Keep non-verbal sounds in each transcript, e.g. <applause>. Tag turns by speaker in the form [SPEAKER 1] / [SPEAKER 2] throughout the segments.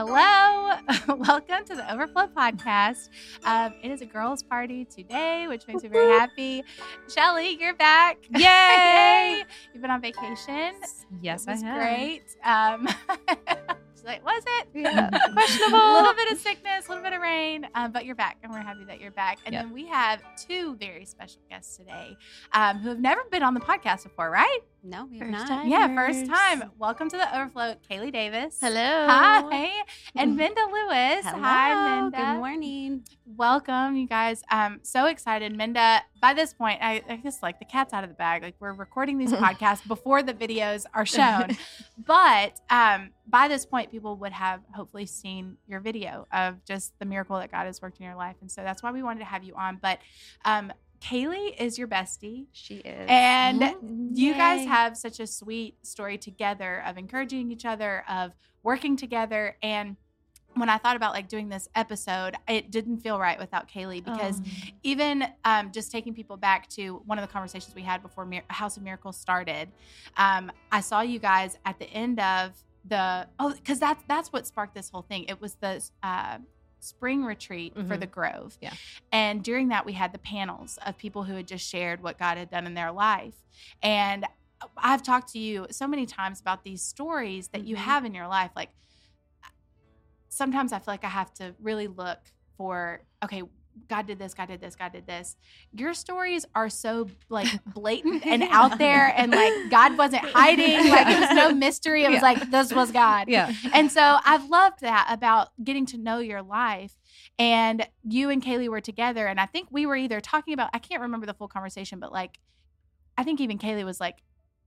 [SPEAKER 1] Hello, <laughs> welcome to the Overflow podcast. Um, it is a girls' party today, which makes me very happy. Shelly, you're back! <laughs>
[SPEAKER 2] Yay!
[SPEAKER 1] You've been on vacation.
[SPEAKER 2] Yes,
[SPEAKER 1] was
[SPEAKER 2] I have.
[SPEAKER 1] That's great. Um, <laughs> she's like, was it?
[SPEAKER 2] Yeah.
[SPEAKER 1] a little bit of sickness, a little bit of rain, um, but you're back, and we're happy that you're back. And
[SPEAKER 2] Yep.
[SPEAKER 1] then we have two very special guests today um, who have never been on the podcast before, right?
[SPEAKER 3] No, we have
[SPEAKER 2] First
[SPEAKER 3] not.
[SPEAKER 2] time.
[SPEAKER 1] Yeah, first time. Welcome to the Overflow, Kaylee Davis.
[SPEAKER 2] Hello.
[SPEAKER 1] Hi, and <laughs> Minda Lewis.
[SPEAKER 3] Hello.
[SPEAKER 1] Hi, Minda.
[SPEAKER 3] Good morning.
[SPEAKER 1] Welcome, you guys. Um, so excited, Minda. By this point, I, I just like the cat's out of the bag. Like we're recording these <laughs> podcasts before the videos are shown, but um, by this point, people would have hopefully seen your video of just the miracle that God has worked in your life, and so that's why we wanted to have you on. But um, Kaylee is your bestie,
[SPEAKER 3] She is.
[SPEAKER 1] and
[SPEAKER 2] Mhm.
[SPEAKER 1] you guys have such a sweet story together of encouraging each other, of working together. And when I thought about like doing this episode, it didn't feel right without Kaylee because
[SPEAKER 2] Oh.
[SPEAKER 1] even um, just taking people back to one of the conversations we had before Mir- House of Miracles started, um, I saw you guys at the end of the oh because that's that's what sparked this whole thing. It was the uh, spring retreat for
[SPEAKER 2] Mhm.
[SPEAKER 1] the Grove,
[SPEAKER 2] Yeah.
[SPEAKER 1] and during that we had the panels of people who had just shared what God had done in their life, and I've talked to you so many times about these stories that you
[SPEAKER 3] Mhm.
[SPEAKER 1] have in your life, like sometimes I feel like I have to really look for, okay, God did this, God did this, God did this. Your stories are so like <laughs> blatant and out there, and like God wasn't <laughs> hiding. Like it was no mystery. It was
[SPEAKER 2] Yeah.
[SPEAKER 1] like this was God.
[SPEAKER 2] Yeah.
[SPEAKER 1] And so I've loved that about getting to know your life. And you and Kaylee were together, and I think we were either talking about, I can't remember the full conversation, but like, I think even Kaylee was like,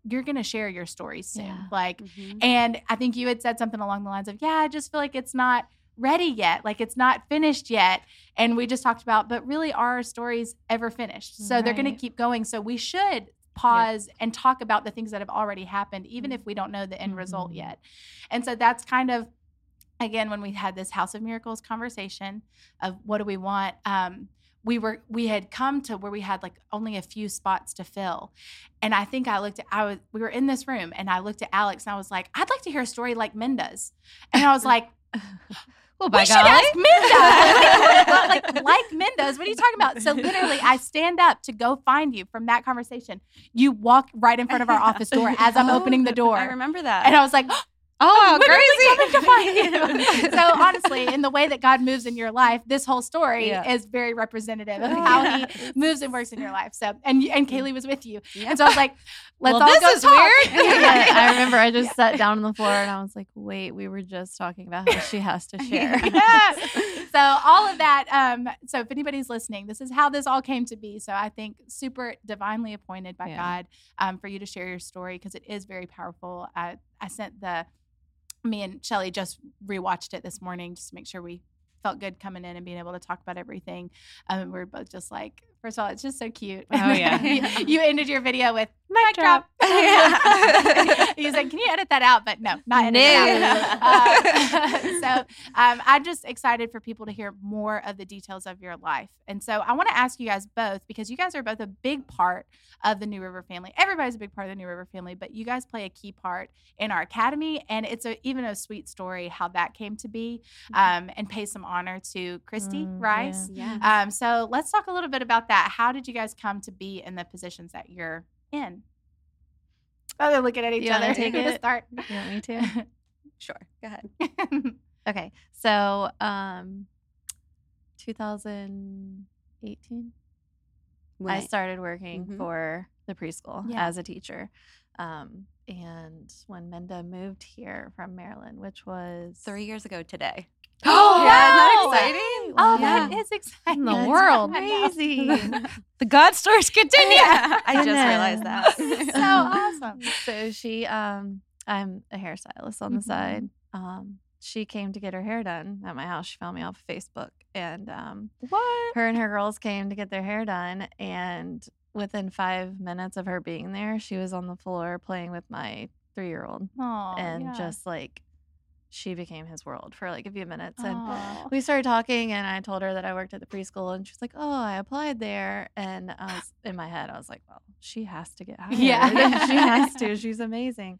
[SPEAKER 1] you're going to share your stories soon.
[SPEAKER 2] Yeah.
[SPEAKER 1] Like,
[SPEAKER 3] Mhm.
[SPEAKER 1] and I think you had said something along the lines of, yeah, I just feel like it's not ready yet. Like it's not finished yet. And we just talked about, but really are our stories ever finished? So they're going to keep going. So we should pause and talk about the things that have already happened, even if we don't know the end result
[SPEAKER 2] Mhm.
[SPEAKER 1] yet. And so that's kind of, again, when we had this House of Miracles conversation of what do we want, um, we were we had come to where we had like only a few spots to fill and i think i looked at i was we were in this room and i looked at alex and i was like i'd like to hear a story like minda's and i was <laughs> like
[SPEAKER 2] Well,
[SPEAKER 1] we
[SPEAKER 2] by
[SPEAKER 1] should ask Minda. <laughs> like, like Minda's. What are you talking about? So literally, I stand up to go find you from that conversation. You walk right in front of our office door as I'm
[SPEAKER 3] Oh,
[SPEAKER 1] opening the door.
[SPEAKER 3] I remember that.
[SPEAKER 1] and I was like,
[SPEAKER 2] Oh,
[SPEAKER 1] literally
[SPEAKER 2] crazy.
[SPEAKER 1] coming to find you. <laughs> so honestly, in the way that God moves in your life, this whole story
[SPEAKER 2] Yeah.
[SPEAKER 1] is very representative of how
[SPEAKER 3] Yeah.
[SPEAKER 1] He moves and works in your life. So and and Kaylee was with you,
[SPEAKER 3] Yeah.
[SPEAKER 1] and so I was like, <laughs> let's
[SPEAKER 2] Well,
[SPEAKER 1] all
[SPEAKER 2] this
[SPEAKER 1] go
[SPEAKER 2] is
[SPEAKER 1] talk.
[SPEAKER 2] weird. <laughs>
[SPEAKER 4] Yeah, I remember I just sat down on the floor and I was like, wait, we were just talking about how she has to share.
[SPEAKER 1] Yeah. so all of that um so if anybody's listening this is how this all came to be so i think super divinely appointed by
[SPEAKER 4] Yeah.
[SPEAKER 1] god um, for you to share your story because it is very powerful i i sent the me and shelly just rewatched it this morning just to make sure we felt good coming in and being able to talk about everything um, and we're both just like first of all it's just so cute
[SPEAKER 2] Oh, <laughs> yeah.
[SPEAKER 1] you, you ended your video with mic drop <laughs> <laughs>
[SPEAKER 2] Yeah. <laughs>
[SPEAKER 1] he said can you edit that out but no not edit
[SPEAKER 4] No.
[SPEAKER 1] out so um, I'm just excited for people to hear more of the details of your life. And so I want to ask you guys both because you guys are both a big part of the New River family. Everybody's a big part of the New River family, but you guys play a key part in our academy. And it's a, even a sweet story how that came to be um, and pay some honor to Christy
[SPEAKER 4] Mm,
[SPEAKER 1] Rice.
[SPEAKER 3] yeah.
[SPEAKER 1] Um, so let's talk a little bit about that. How did you guys come to be in the positions that you're in? Oh, they're looking at each
[SPEAKER 4] You
[SPEAKER 1] other.
[SPEAKER 4] take it? <laughs>
[SPEAKER 1] start?
[SPEAKER 4] You want me to? <laughs>
[SPEAKER 3] Sure. Go ahead. <laughs>
[SPEAKER 4] Okay. So, um, 2018,
[SPEAKER 3] When
[SPEAKER 4] I started working
[SPEAKER 3] Mhm.
[SPEAKER 4] for the preschool
[SPEAKER 1] Yeah.
[SPEAKER 4] as a teacher. Um, and when Minda moved here from Maryland, which was
[SPEAKER 3] three years ago today.
[SPEAKER 1] Oh, <gasps>
[SPEAKER 3] yeah, isn't that exciting?
[SPEAKER 1] Oh,
[SPEAKER 4] Yeah.
[SPEAKER 1] that is exciting.
[SPEAKER 4] in <laughs> the
[SPEAKER 1] That's
[SPEAKER 4] world. Crazy. <laughs>
[SPEAKER 2] the God stories continue.
[SPEAKER 3] Yeah, <laughs> I just realized that.
[SPEAKER 1] So awesome.
[SPEAKER 4] so she um I'm a hairstylist on the
[SPEAKER 1] Mhm.
[SPEAKER 4] side. Um she came to get her hair done at my house. She found me off of Facebook and um
[SPEAKER 1] What?
[SPEAKER 4] her and her girls came to get their hair done and within 5 minutes of her being there, she was on the floor playing with my 3-year-old
[SPEAKER 1] Oh,
[SPEAKER 4] and
[SPEAKER 1] yeah.
[SPEAKER 4] just like she became his world for like a few minutes and
[SPEAKER 1] Aw.
[SPEAKER 4] we started talking and I told her that I worked at the preschool and she was like, "Oh, I applied there." And I was in my head, I was like, "Well, she has to get <laughs> hired.
[SPEAKER 1] Yeah.
[SPEAKER 4] she has to. <laughs> She's amazing."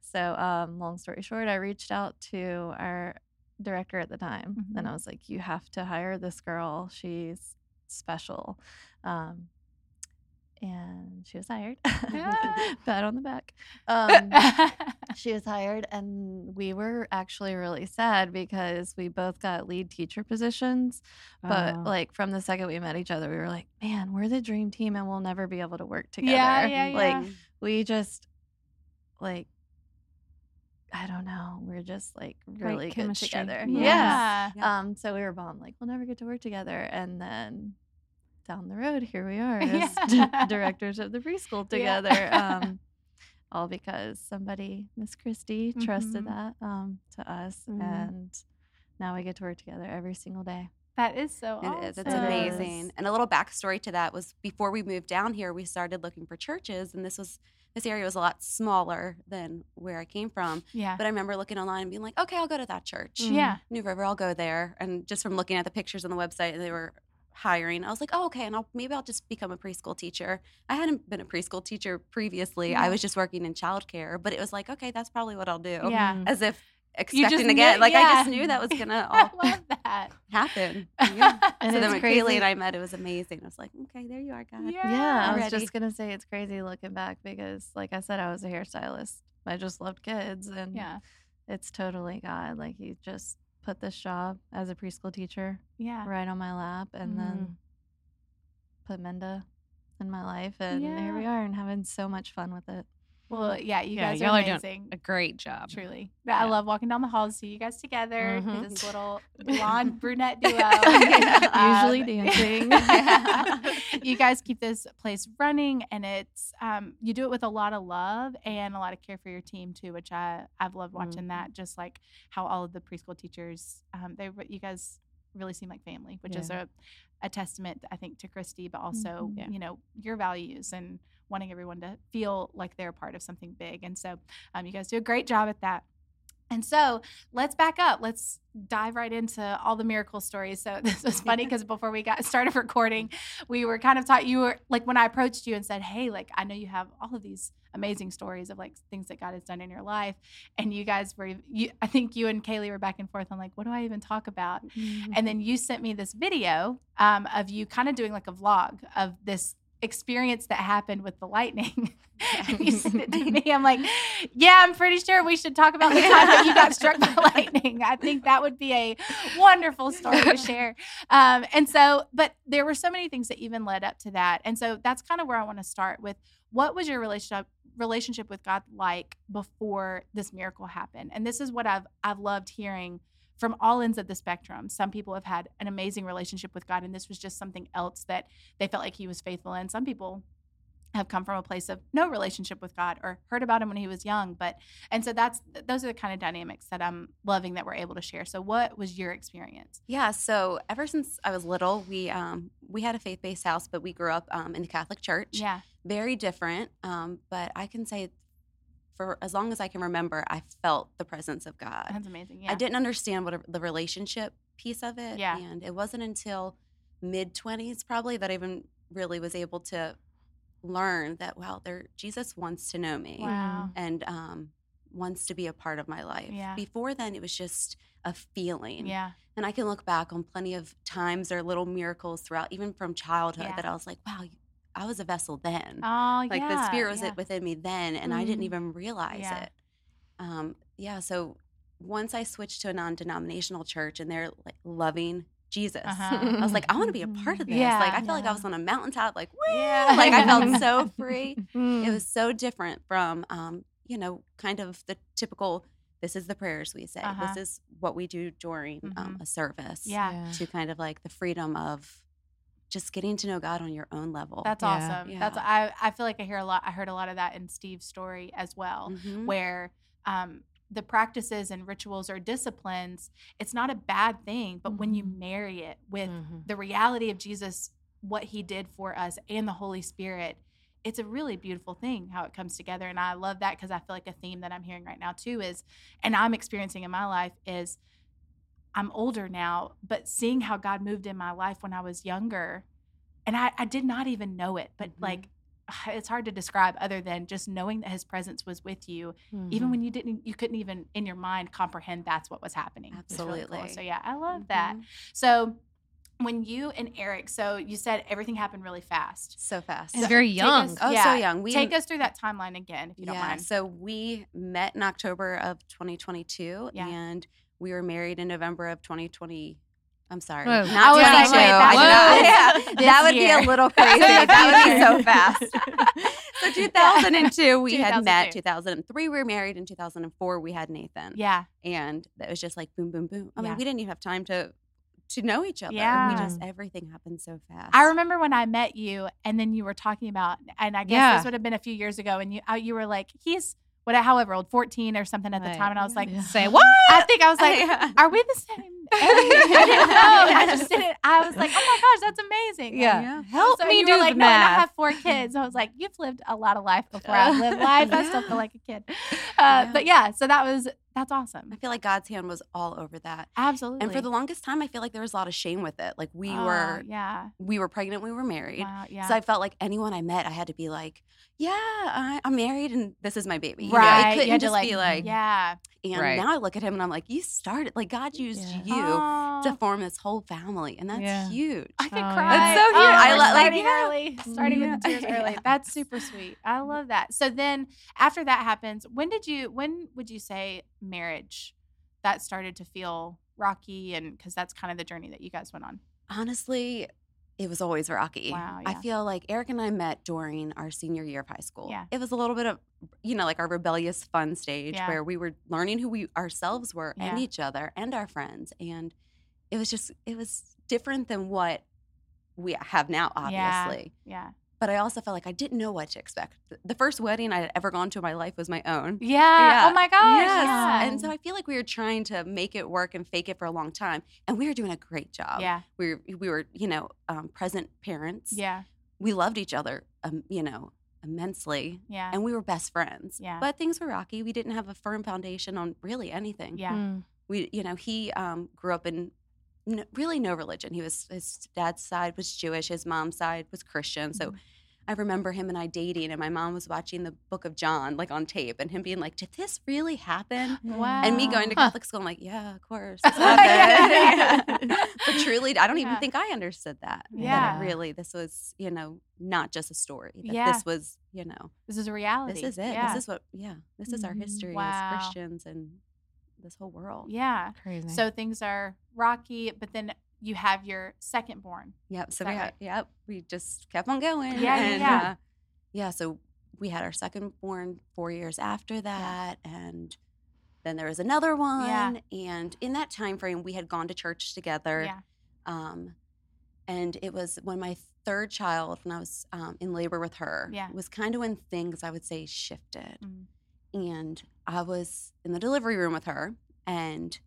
[SPEAKER 4] So, um, long story short, I reached out to our director at the time, and
[SPEAKER 1] Mhm.
[SPEAKER 4] I was like, "You have to hire this girl. She's special." Um, and she was hired.
[SPEAKER 1] Yeah. <laughs>
[SPEAKER 4] Pat on the back. Um, <laughs> she was hired, and we were actually really sad because we both got lead teacher positions. But
[SPEAKER 2] Oh.
[SPEAKER 4] like from the second we met each other, we were like, "Man, we're the dream team, and we'll never be able to work together."
[SPEAKER 1] Yeah, yeah, yeah.
[SPEAKER 4] Like we just like I don't know. We're just like really good
[SPEAKER 2] chemistry.
[SPEAKER 4] together.
[SPEAKER 2] Yeah.
[SPEAKER 4] Yes.
[SPEAKER 1] Yeah.
[SPEAKER 4] Um, so we were bummed, like we'll never get to work together. And then down the road, here we are <laughs> as
[SPEAKER 1] Yeah.
[SPEAKER 4] directors of the preschool <laughs>
[SPEAKER 1] Yeah.
[SPEAKER 4] together. Um, <laughs> all because somebody, Miss Christie, trusted
[SPEAKER 1] Mhm.
[SPEAKER 4] that um, to us,
[SPEAKER 2] Mhm.
[SPEAKER 4] and now we get to work together every single day.
[SPEAKER 1] That is so
[SPEAKER 3] It
[SPEAKER 1] awesome.
[SPEAKER 3] is. It's amazing. And a little backstory to that was before we moved down here, we started looking for churches, and this was this area was a lot smaller than where I came from.
[SPEAKER 1] Yeah.
[SPEAKER 3] But I remember looking online and being like, okay, I'll go to that church.
[SPEAKER 1] Yeah.
[SPEAKER 3] New River, I'll go there. And just from looking at the pictures on the website, they were hiring. I was like, oh, okay, and I'll maybe I'll just become a preschool teacher. I hadn't been a preschool teacher previously.
[SPEAKER 1] Yeah.
[SPEAKER 3] I was just working in childcare, but it was like, okay, that's probably what I'll do.
[SPEAKER 1] Yeah.
[SPEAKER 2] Mm.
[SPEAKER 3] As if expecting
[SPEAKER 1] just
[SPEAKER 3] to get
[SPEAKER 1] knew-
[SPEAKER 3] like I just knew that was <laughs> gonna
[SPEAKER 1] I
[SPEAKER 3] all
[SPEAKER 1] love that. <laughs>
[SPEAKER 3] happen. <laughs> Yeah.
[SPEAKER 4] And
[SPEAKER 3] so then when
[SPEAKER 4] crazy.
[SPEAKER 3] Kaylee and I met, it was amazing. I was like, okay, there you are, God.
[SPEAKER 1] Yeah.
[SPEAKER 4] Yeah, I was
[SPEAKER 3] Already.
[SPEAKER 4] just gonna say it's crazy looking back because, like I said, I was a hairstylist. I just loved kids, and
[SPEAKER 1] Yeah.
[SPEAKER 4] it's totally God. Like He just put this job as a preschool teacher
[SPEAKER 1] Yeah.
[SPEAKER 4] right on my lap, and then mm-hmm. put Minda in my life, and here we are, and having so much fun with it.
[SPEAKER 1] Well, yeah, you
[SPEAKER 2] Yeah,
[SPEAKER 1] guys
[SPEAKER 2] y'all
[SPEAKER 1] are
[SPEAKER 2] are doing
[SPEAKER 1] amazing.
[SPEAKER 2] A great job.
[SPEAKER 1] Truly. But I love walking down the halls, to see you guys together,
[SPEAKER 2] Mhm.
[SPEAKER 1] this little <laughs> blonde brunette <laughs> duo. <laughs>
[SPEAKER 4] Usually
[SPEAKER 1] Um,
[SPEAKER 4] dancing.
[SPEAKER 1] you guys keep this place running, and it's um, you do it with a lot of love and a lot of care for your team too, which I I've loved watching
[SPEAKER 2] Mhm.
[SPEAKER 1] that. Just like how all of the preschool teachers, um, they you guys really seem like family, which is a a testament I think to Christy, but also
[SPEAKER 4] Mhm.
[SPEAKER 2] Yeah.
[SPEAKER 1] you know your values and wanting everyone to feel like they're part of something big. And so um, you guys do a great job at that. And so let's back up. Let's dive right into all the miracle stories. So <laughs> this was funny <laughs> because before we got started recording, we were kind of taught you were like when I approached you and said, Hey, like I know you have all of these amazing stories of like things that God has done in your life. And you guys were you I think you and Kaylee were back and forth on like, what do I even talk about? And then you sent me this video um, of you kind of doing like a vlog of this experience that happened with the lightning. and <laughs> you sent it to me. I'm like, <laughs> yeah, I'm pretty sure we should talk about the time that you got struck by <laughs> lightning. I think that would be a wonderful story to share. Um, and so, but there were so many things that even led up to that. And so that's kind of where I want to start with what was your relationship relationship with God like before this miracle happened? And this is what I've I've loved hearing from all ends of the spectrum. Some people have had an amazing relationship with God, and this was just something else that they felt like He was faithful in. Some people have come from a place of no relationship with God or heard about Him when He was young. But and so that's those are the kind of dynamics that I'm loving that we're able to share. So, what was your experience?
[SPEAKER 3] Yeah, so ever since I was little, we um, we had a faith based house, but we grew up um, in the Catholic Church.
[SPEAKER 1] Yeah,
[SPEAKER 3] Very different, um, but I can say for as long as I can remember, I felt the presence of God.
[SPEAKER 1] that's amazing. Yeah,
[SPEAKER 3] I didn't understand what a, the relationship piece of it.
[SPEAKER 1] Yeah.
[SPEAKER 3] And it wasn't until mid 20s probably that I even really was able to learn that, wow, there, Jesus wants to know me
[SPEAKER 1] Wow.
[SPEAKER 3] and um, wants to be a part of my life.
[SPEAKER 1] Yeah.
[SPEAKER 3] Before then, it was just a feeling.
[SPEAKER 1] Yeah.
[SPEAKER 3] And I can look back on plenty of times or little miracles throughout, even from childhood,
[SPEAKER 1] Yeah.
[SPEAKER 3] that I was like, wow, I was a vessel then.
[SPEAKER 1] Oh,
[SPEAKER 3] like
[SPEAKER 1] yeah.
[SPEAKER 3] the spirit was
[SPEAKER 1] yeah.
[SPEAKER 3] it within me then, and I didn't
[SPEAKER 1] Mhm.
[SPEAKER 3] even realize
[SPEAKER 1] Yeah.
[SPEAKER 3] it. Um, yeah. So once I switched to a non-denominational church, and they're like loving Jesus,
[SPEAKER 1] Uh-huh.
[SPEAKER 3] I was like, I want to be a part of this.
[SPEAKER 1] Yeah.
[SPEAKER 3] like I feel like I was on a mountaintop, like woo!
[SPEAKER 1] Yeah.
[SPEAKER 3] Like I felt so <laughs> free.
[SPEAKER 2] Mm.
[SPEAKER 3] It was so different from, um, you know, kind of the typical. This is the prayers we say.
[SPEAKER 1] Uh-huh.
[SPEAKER 3] This is what we do during um,
[SPEAKER 1] Mhm.
[SPEAKER 3] a service.
[SPEAKER 1] Yeah.
[SPEAKER 3] To kind of like the freedom of just getting to know God on your own level.
[SPEAKER 1] That's
[SPEAKER 2] Yeah.
[SPEAKER 1] awesome. That's I. I feel like I hear a lot. I heard a lot of that in Steve's story as well.
[SPEAKER 3] Mhm.
[SPEAKER 1] where um, the practices and rituals or disciplines, it's not a bad thing, but when you
[SPEAKER 4] Mhm.
[SPEAKER 1] marry it with
[SPEAKER 2] Mhm.
[SPEAKER 1] the reality of Jesus, what he did for us, and the Holy Spirit, it's a really beautiful thing how it comes together. And I love that because I feel like a theme that I'm hearing right now too is, and I'm experiencing in my life is I'm older now, but seeing how God moved in my life when I was younger, and I, I did not even know it, but
[SPEAKER 3] Mhm.
[SPEAKER 1] like <sighs> it's hard to describe other than just knowing that his presence was with you even when you didn't you couldn't even in your mind comprehend that's what was happening It's really cool.
[SPEAKER 3] Absolutely.
[SPEAKER 1] so yeah i love that so when you and eric so you said everything happened really fast
[SPEAKER 3] so fast.
[SPEAKER 2] He's very young.
[SPEAKER 1] us-
[SPEAKER 3] oh,
[SPEAKER 1] yeah,
[SPEAKER 3] so young. We
[SPEAKER 1] take us through that timeline again if you don't
[SPEAKER 3] yeah,
[SPEAKER 1] mind
[SPEAKER 3] So we met in October of 2022,
[SPEAKER 1] Yeah.
[SPEAKER 3] and we were married in November of 2020. I'm sorry,
[SPEAKER 2] Whoa.
[SPEAKER 3] not
[SPEAKER 1] I was like,
[SPEAKER 3] 22.
[SPEAKER 1] wait, that's
[SPEAKER 2] not-
[SPEAKER 3] know. <laughs> that would be a little crazy. <laughs> that would be so fast. so <laughs> 2002, we had met. 2003, we were married. In 2004, we had Nathan.
[SPEAKER 1] yeah
[SPEAKER 3] and it was just like boom, boom, boom. I mean,
[SPEAKER 1] Yeah.
[SPEAKER 3] we didn't even have time to to know each other.
[SPEAKER 1] Yeah.
[SPEAKER 3] We just everything happened so fast.
[SPEAKER 1] I remember when I met you, and then you were talking about, and I guess
[SPEAKER 2] Yeah.
[SPEAKER 1] this would have been a few years ago, and you uh, you were like, he's what, however old, fourteen or something at the
[SPEAKER 2] Right.
[SPEAKER 1] time, and I was like,
[SPEAKER 4] Yeah.
[SPEAKER 2] Say what? <laughs>
[SPEAKER 1] I think I was like,
[SPEAKER 3] Yeah.
[SPEAKER 1] are we the same? <laughs> age? I didn't know. I just didn't. I was like, oh my gosh, that's amazing.
[SPEAKER 2] Yeah.
[SPEAKER 3] Yeah.
[SPEAKER 2] Help
[SPEAKER 1] So
[SPEAKER 2] me
[SPEAKER 1] you
[SPEAKER 2] do
[SPEAKER 1] were like,
[SPEAKER 2] the
[SPEAKER 1] no, and I have four <laughs> kids. I was like, you've lived a lot of life before I've lived life. I still feel like a kid. Uh,
[SPEAKER 3] Yeah.
[SPEAKER 1] But yeah, so that was that's awesome.
[SPEAKER 3] I feel like God's hand was all over that.
[SPEAKER 1] Absolutely.
[SPEAKER 3] And for the longest time, I feel like there was a lot of shame with it. Like we
[SPEAKER 1] Oh,
[SPEAKER 3] were,
[SPEAKER 1] yeah,
[SPEAKER 3] we were pregnant, we were married.
[SPEAKER 1] wow, yeah,
[SPEAKER 3] So I felt like anyone I met, I had to be like, yeah, I, I'm married and this is my baby. You know,
[SPEAKER 1] right.
[SPEAKER 3] I couldn't
[SPEAKER 1] you
[SPEAKER 3] just
[SPEAKER 1] like,
[SPEAKER 3] be like,
[SPEAKER 1] yeah,
[SPEAKER 3] and
[SPEAKER 2] Right.
[SPEAKER 3] now I look at him and I'm like, you started, like God used
[SPEAKER 4] Yeah.
[SPEAKER 3] you
[SPEAKER 1] Aw.
[SPEAKER 3] to form this whole family. And that's
[SPEAKER 2] Yeah.
[SPEAKER 3] huge.
[SPEAKER 1] I could
[SPEAKER 2] Oh,
[SPEAKER 1] cry.
[SPEAKER 3] That's so
[SPEAKER 1] Oh.
[SPEAKER 3] I
[SPEAKER 1] we're
[SPEAKER 3] lo- like,
[SPEAKER 1] starting
[SPEAKER 3] yeah.
[SPEAKER 1] early, starting with the
[SPEAKER 3] Yeah.
[SPEAKER 1] tears early. <laughs> That's super sweet. I love that. So then, after that happens, when did you? When would you say marriage that started to feel rocky? And because that's kind of the journey that you guys went on.
[SPEAKER 3] Honestly, it was always rocky.
[SPEAKER 1] Wow,
[SPEAKER 3] I feel like Eric and I met during our senior year of high school.
[SPEAKER 1] Yeah.
[SPEAKER 3] It was a little bit of, you know, like our rebellious fun stage
[SPEAKER 1] Yeah.
[SPEAKER 3] where we were learning who we ourselves were and each other and our friends. And it was just, it was different than what we have now,
[SPEAKER 1] Yeah.
[SPEAKER 3] obviously.
[SPEAKER 1] Yeah.
[SPEAKER 3] But I also felt like I didn't know what to expect. The first wedding I had ever gone to in my life was my own.
[SPEAKER 1] Yeah.
[SPEAKER 3] Yeah.
[SPEAKER 1] Oh my gosh.
[SPEAKER 3] Yes.
[SPEAKER 1] Yeah.
[SPEAKER 3] And so I feel like we were trying to make it work and fake it for a long time. And we were doing a great job.
[SPEAKER 1] yeah.
[SPEAKER 3] We were, we were you know, um, present parents.
[SPEAKER 1] Yeah.
[SPEAKER 3] We loved each other, um, you know, immensely.
[SPEAKER 1] Yeah.
[SPEAKER 3] And we were best friends.
[SPEAKER 1] Yeah.
[SPEAKER 3] But things were rocky. We didn't have a firm foundation on really anything.
[SPEAKER 1] Yeah.
[SPEAKER 2] Mm.
[SPEAKER 3] We, you know, he um, grew up in n- really no religion. He was, his dad's side was Jewish, his mom's side was Christian. So
[SPEAKER 1] Mhm.
[SPEAKER 3] I remember him and I dating, and my mom was watching the book of John, like on tape, and him being like, Did this really happen?
[SPEAKER 1] Wow. <gasps>
[SPEAKER 3] And me going to
[SPEAKER 2] Huh.
[SPEAKER 3] Catholic school, I'm like, yeah, of course. <laughs>
[SPEAKER 1] Yeah, yeah. <laughs>
[SPEAKER 3] but truly, I don't even think I understood that. that
[SPEAKER 1] Yeah.
[SPEAKER 3] really, this was, you know, not just a story. That
[SPEAKER 1] Yeah.
[SPEAKER 3] This was, you know,
[SPEAKER 1] This is a reality.
[SPEAKER 3] this is it. This is what, yeah, this is our
[SPEAKER 4] Mhm.
[SPEAKER 3] history
[SPEAKER 1] Wow.
[SPEAKER 3] as Christians and this whole world.
[SPEAKER 1] yeah.
[SPEAKER 2] Crazy.
[SPEAKER 1] So things are rocky, but then you have your second born.
[SPEAKER 3] Yep. So we had,
[SPEAKER 1] right?
[SPEAKER 3] yep, we just kept on going.
[SPEAKER 1] Yeah, yeah,
[SPEAKER 3] and,
[SPEAKER 1] yeah.
[SPEAKER 3] Uh, yeah. So we had our second born four years after that, and then there was another one. And in that time frame, we had gone to church together.
[SPEAKER 1] Yeah.
[SPEAKER 3] Um, and it was when my third child, when I was um, in labor with her,
[SPEAKER 1] Yeah.
[SPEAKER 3] was kind of when things I would say shifted.
[SPEAKER 1] Mm.
[SPEAKER 3] And I was in the delivery room with her, and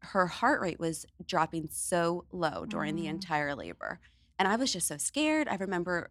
[SPEAKER 3] her heart rate was dropping so low during the
[SPEAKER 1] Mm.
[SPEAKER 3] entire labor. And I was just so scared. I remember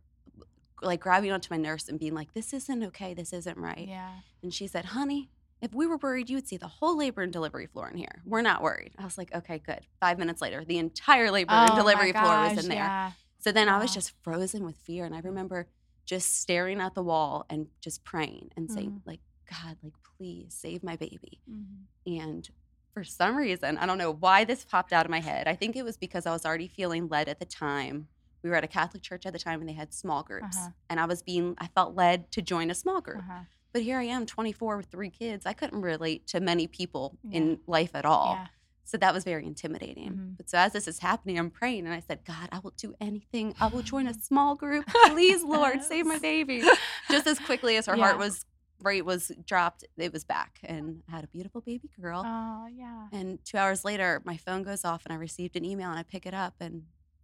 [SPEAKER 3] like grabbing onto my nurse and being like, this isn't okay. This isn't right.
[SPEAKER 1] Yeah.
[SPEAKER 3] And she said, honey, if we were worried, you would see the whole labor and delivery floor in here. We're not worried. I was like, okay, good. Five minutes later, the entire labor and
[SPEAKER 1] Oh my
[SPEAKER 3] delivery floor was in there.
[SPEAKER 1] Yeah.
[SPEAKER 3] So then I was just frozen with fear. And I remember just staring at the wall and just praying and saying, like, God, like, please save my baby.
[SPEAKER 1] Mhm.
[SPEAKER 3] And for some reason, I don't know why this popped out of my head. I think it was because I was already feeling led at the time. We were at a Catholic church at the time and they had small groups.
[SPEAKER 1] Uh-huh.
[SPEAKER 3] And I was being, I felt led to join a small group.
[SPEAKER 1] Uh-huh.
[SPEAKER 3] But here I am, 24 with three kids. I couldn't relate to many people
[SPEAKER 1] Yeah.
[SPEAKER 3] in life at all.
[SPEAKER 1] Yeah.
[SPEAKER 3] So that was very intimidating.
[SPEAKER 1] Mhm.
[SPEAKER 3] But so as this is happening, I'm praying and I said, God, I will do anything. I will join a <laughs> small group. Please, Lord, save my baby. Just as quickly as her
[SPEAKER 1] Yeah.
[SPEAKER 3] heart was rate was dropped, it was back. And I had a beautiful baby girl.
[SPEAKER 1] Oh yeah.
[SPEAKER 3] And two hours later, my phone goes off and I received an email and I pick it up and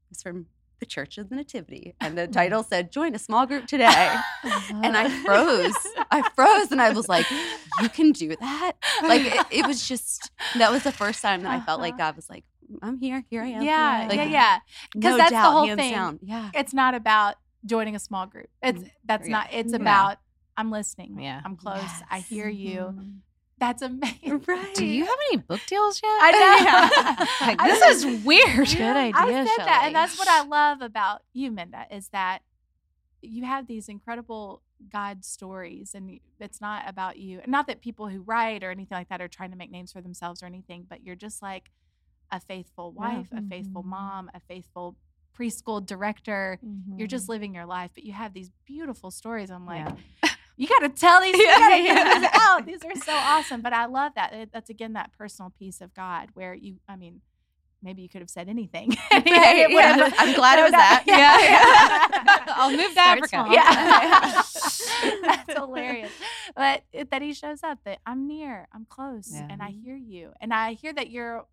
[SPEAKER 3] it's from the Church of the Nativity. And the <laughs> title said, Join a small group today. and I froze. I <laughs> froze and I was like, You can do that? Like, it, it was just, that was the first time that I felt like
[SPEAKER 1] Uh-huh.
[SPEAKER 3] God was like, I'm here. Here I am.
[SPEAKER 1] Yeah,
[SPEAKER 3] Like,
[SPEAKER 1] yeah, yeah. 'Cause
[SPEAKER 3] No
[SPEAKER 1] that's the whole thing.
[SPEAKER 3] down. Yeah.
[SPEAKER 1] It's not about joining a small group. It's that's
[SPEAKER 3] Yeah.
[SPEAKER 1] not. It's
[SPEAKER 2] No.
[SPEAKER 1] about I'm listening.
[SPEAKER 2] Yeah.
[SPEAKER 1] I'm close. I hear you.
[SPEAKER 4] Mhm.
[SPEAKER 1] That's <laughs> amazing.
[SPEAKER 3] Right.
[SPEAKER 2] Do you have any book deals yet?
[SPEAKER 1] I <laughs> know.
[SPEAKER 2] Like, <laughs>
[SPEAKER 1] I
[SPEAKER 2] this
[SPEAKER 1] know.
[SPEAKER 2] is weird.
[SPEAKER 4] Good idea.
[SPEAKER 1] I
[SPEAKER 4] idea,
[SPEAKER 1] said that, and that's what I love about you, Minda, is that you have these incredible God stories, and it's not about you. Not that people who write or anything like that are trying to make names for themselves or anything, but you're just like a faithful
[SPEAKER 2] Yeah.
[SPEAKER 1] wife, a faithful
[SPEAKER 4] Mhm.
[SPEAKER 1] mom, a faithful preschool director. You're just
[SPEAKER 4] Mhm.
[SPEAKER 1] living your life, but you have these beautiful stories. I'm like,
[SPEAKER 2] Yeah.
[SPEAKER 1] You got to tell these, you <laughs>
[SPEAKER 2] Yeah,
[SPEAKER 1] gotta
[SPEAKER 2] yeah.
[SPEAKER 1] these out. <laughs> These are so awesome. But I love that. That's again that personal piece of God where you, I mean, maybe you could have said anything. <laughs>
[SPEAKER 3] Right, yeah. I'm glad it was that.
[SPEAKER 1] Yeah.
[SPEAKER 2] I'll move to Africa.
[SPEAKER 1] Yeah. That's hilarious. But it, that he shows up that I'm near, I'm close,
[SPEAKER 2] Yeah.
[SPEAKER 1] and I hear you. And I hear that you're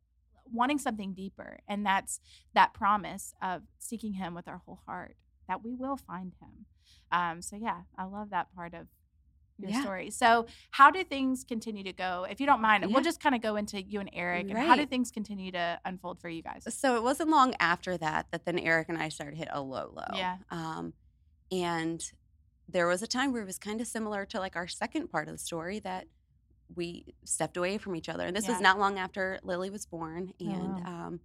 [SPEAKER 1] wanting something deeper. And that's that promise of seeking him with our whole heart, that we will find him. Um, so, yeah, I love that part of your
[SPEAKER 3] Yeah.
[SPEAKER 1] story. So, how do things continue to go? If you don't mind,
[SPEAKER 3] Yeah.
[SPEAKER 1] we'll just kind of go into you and Eric. And how do things continue to unfold for you guys?
[SPEAKER 3] So it wasn't long after that that then Eric and I started hit a low low.
[SPEAKER 1] Yeah.
[SPEAKER 3] Um, and there was a time where it was kind of similar to like our second part of the story that we stepped away from each other. And this
[SPEAKER 1] Yeah.
[SPEAKER 3] was not long after Lily was born.
[SPEAKER 2] Oh,
[SPEAKER 3] And
[SPEAKER 2] wow.
[SPEAKER 3] um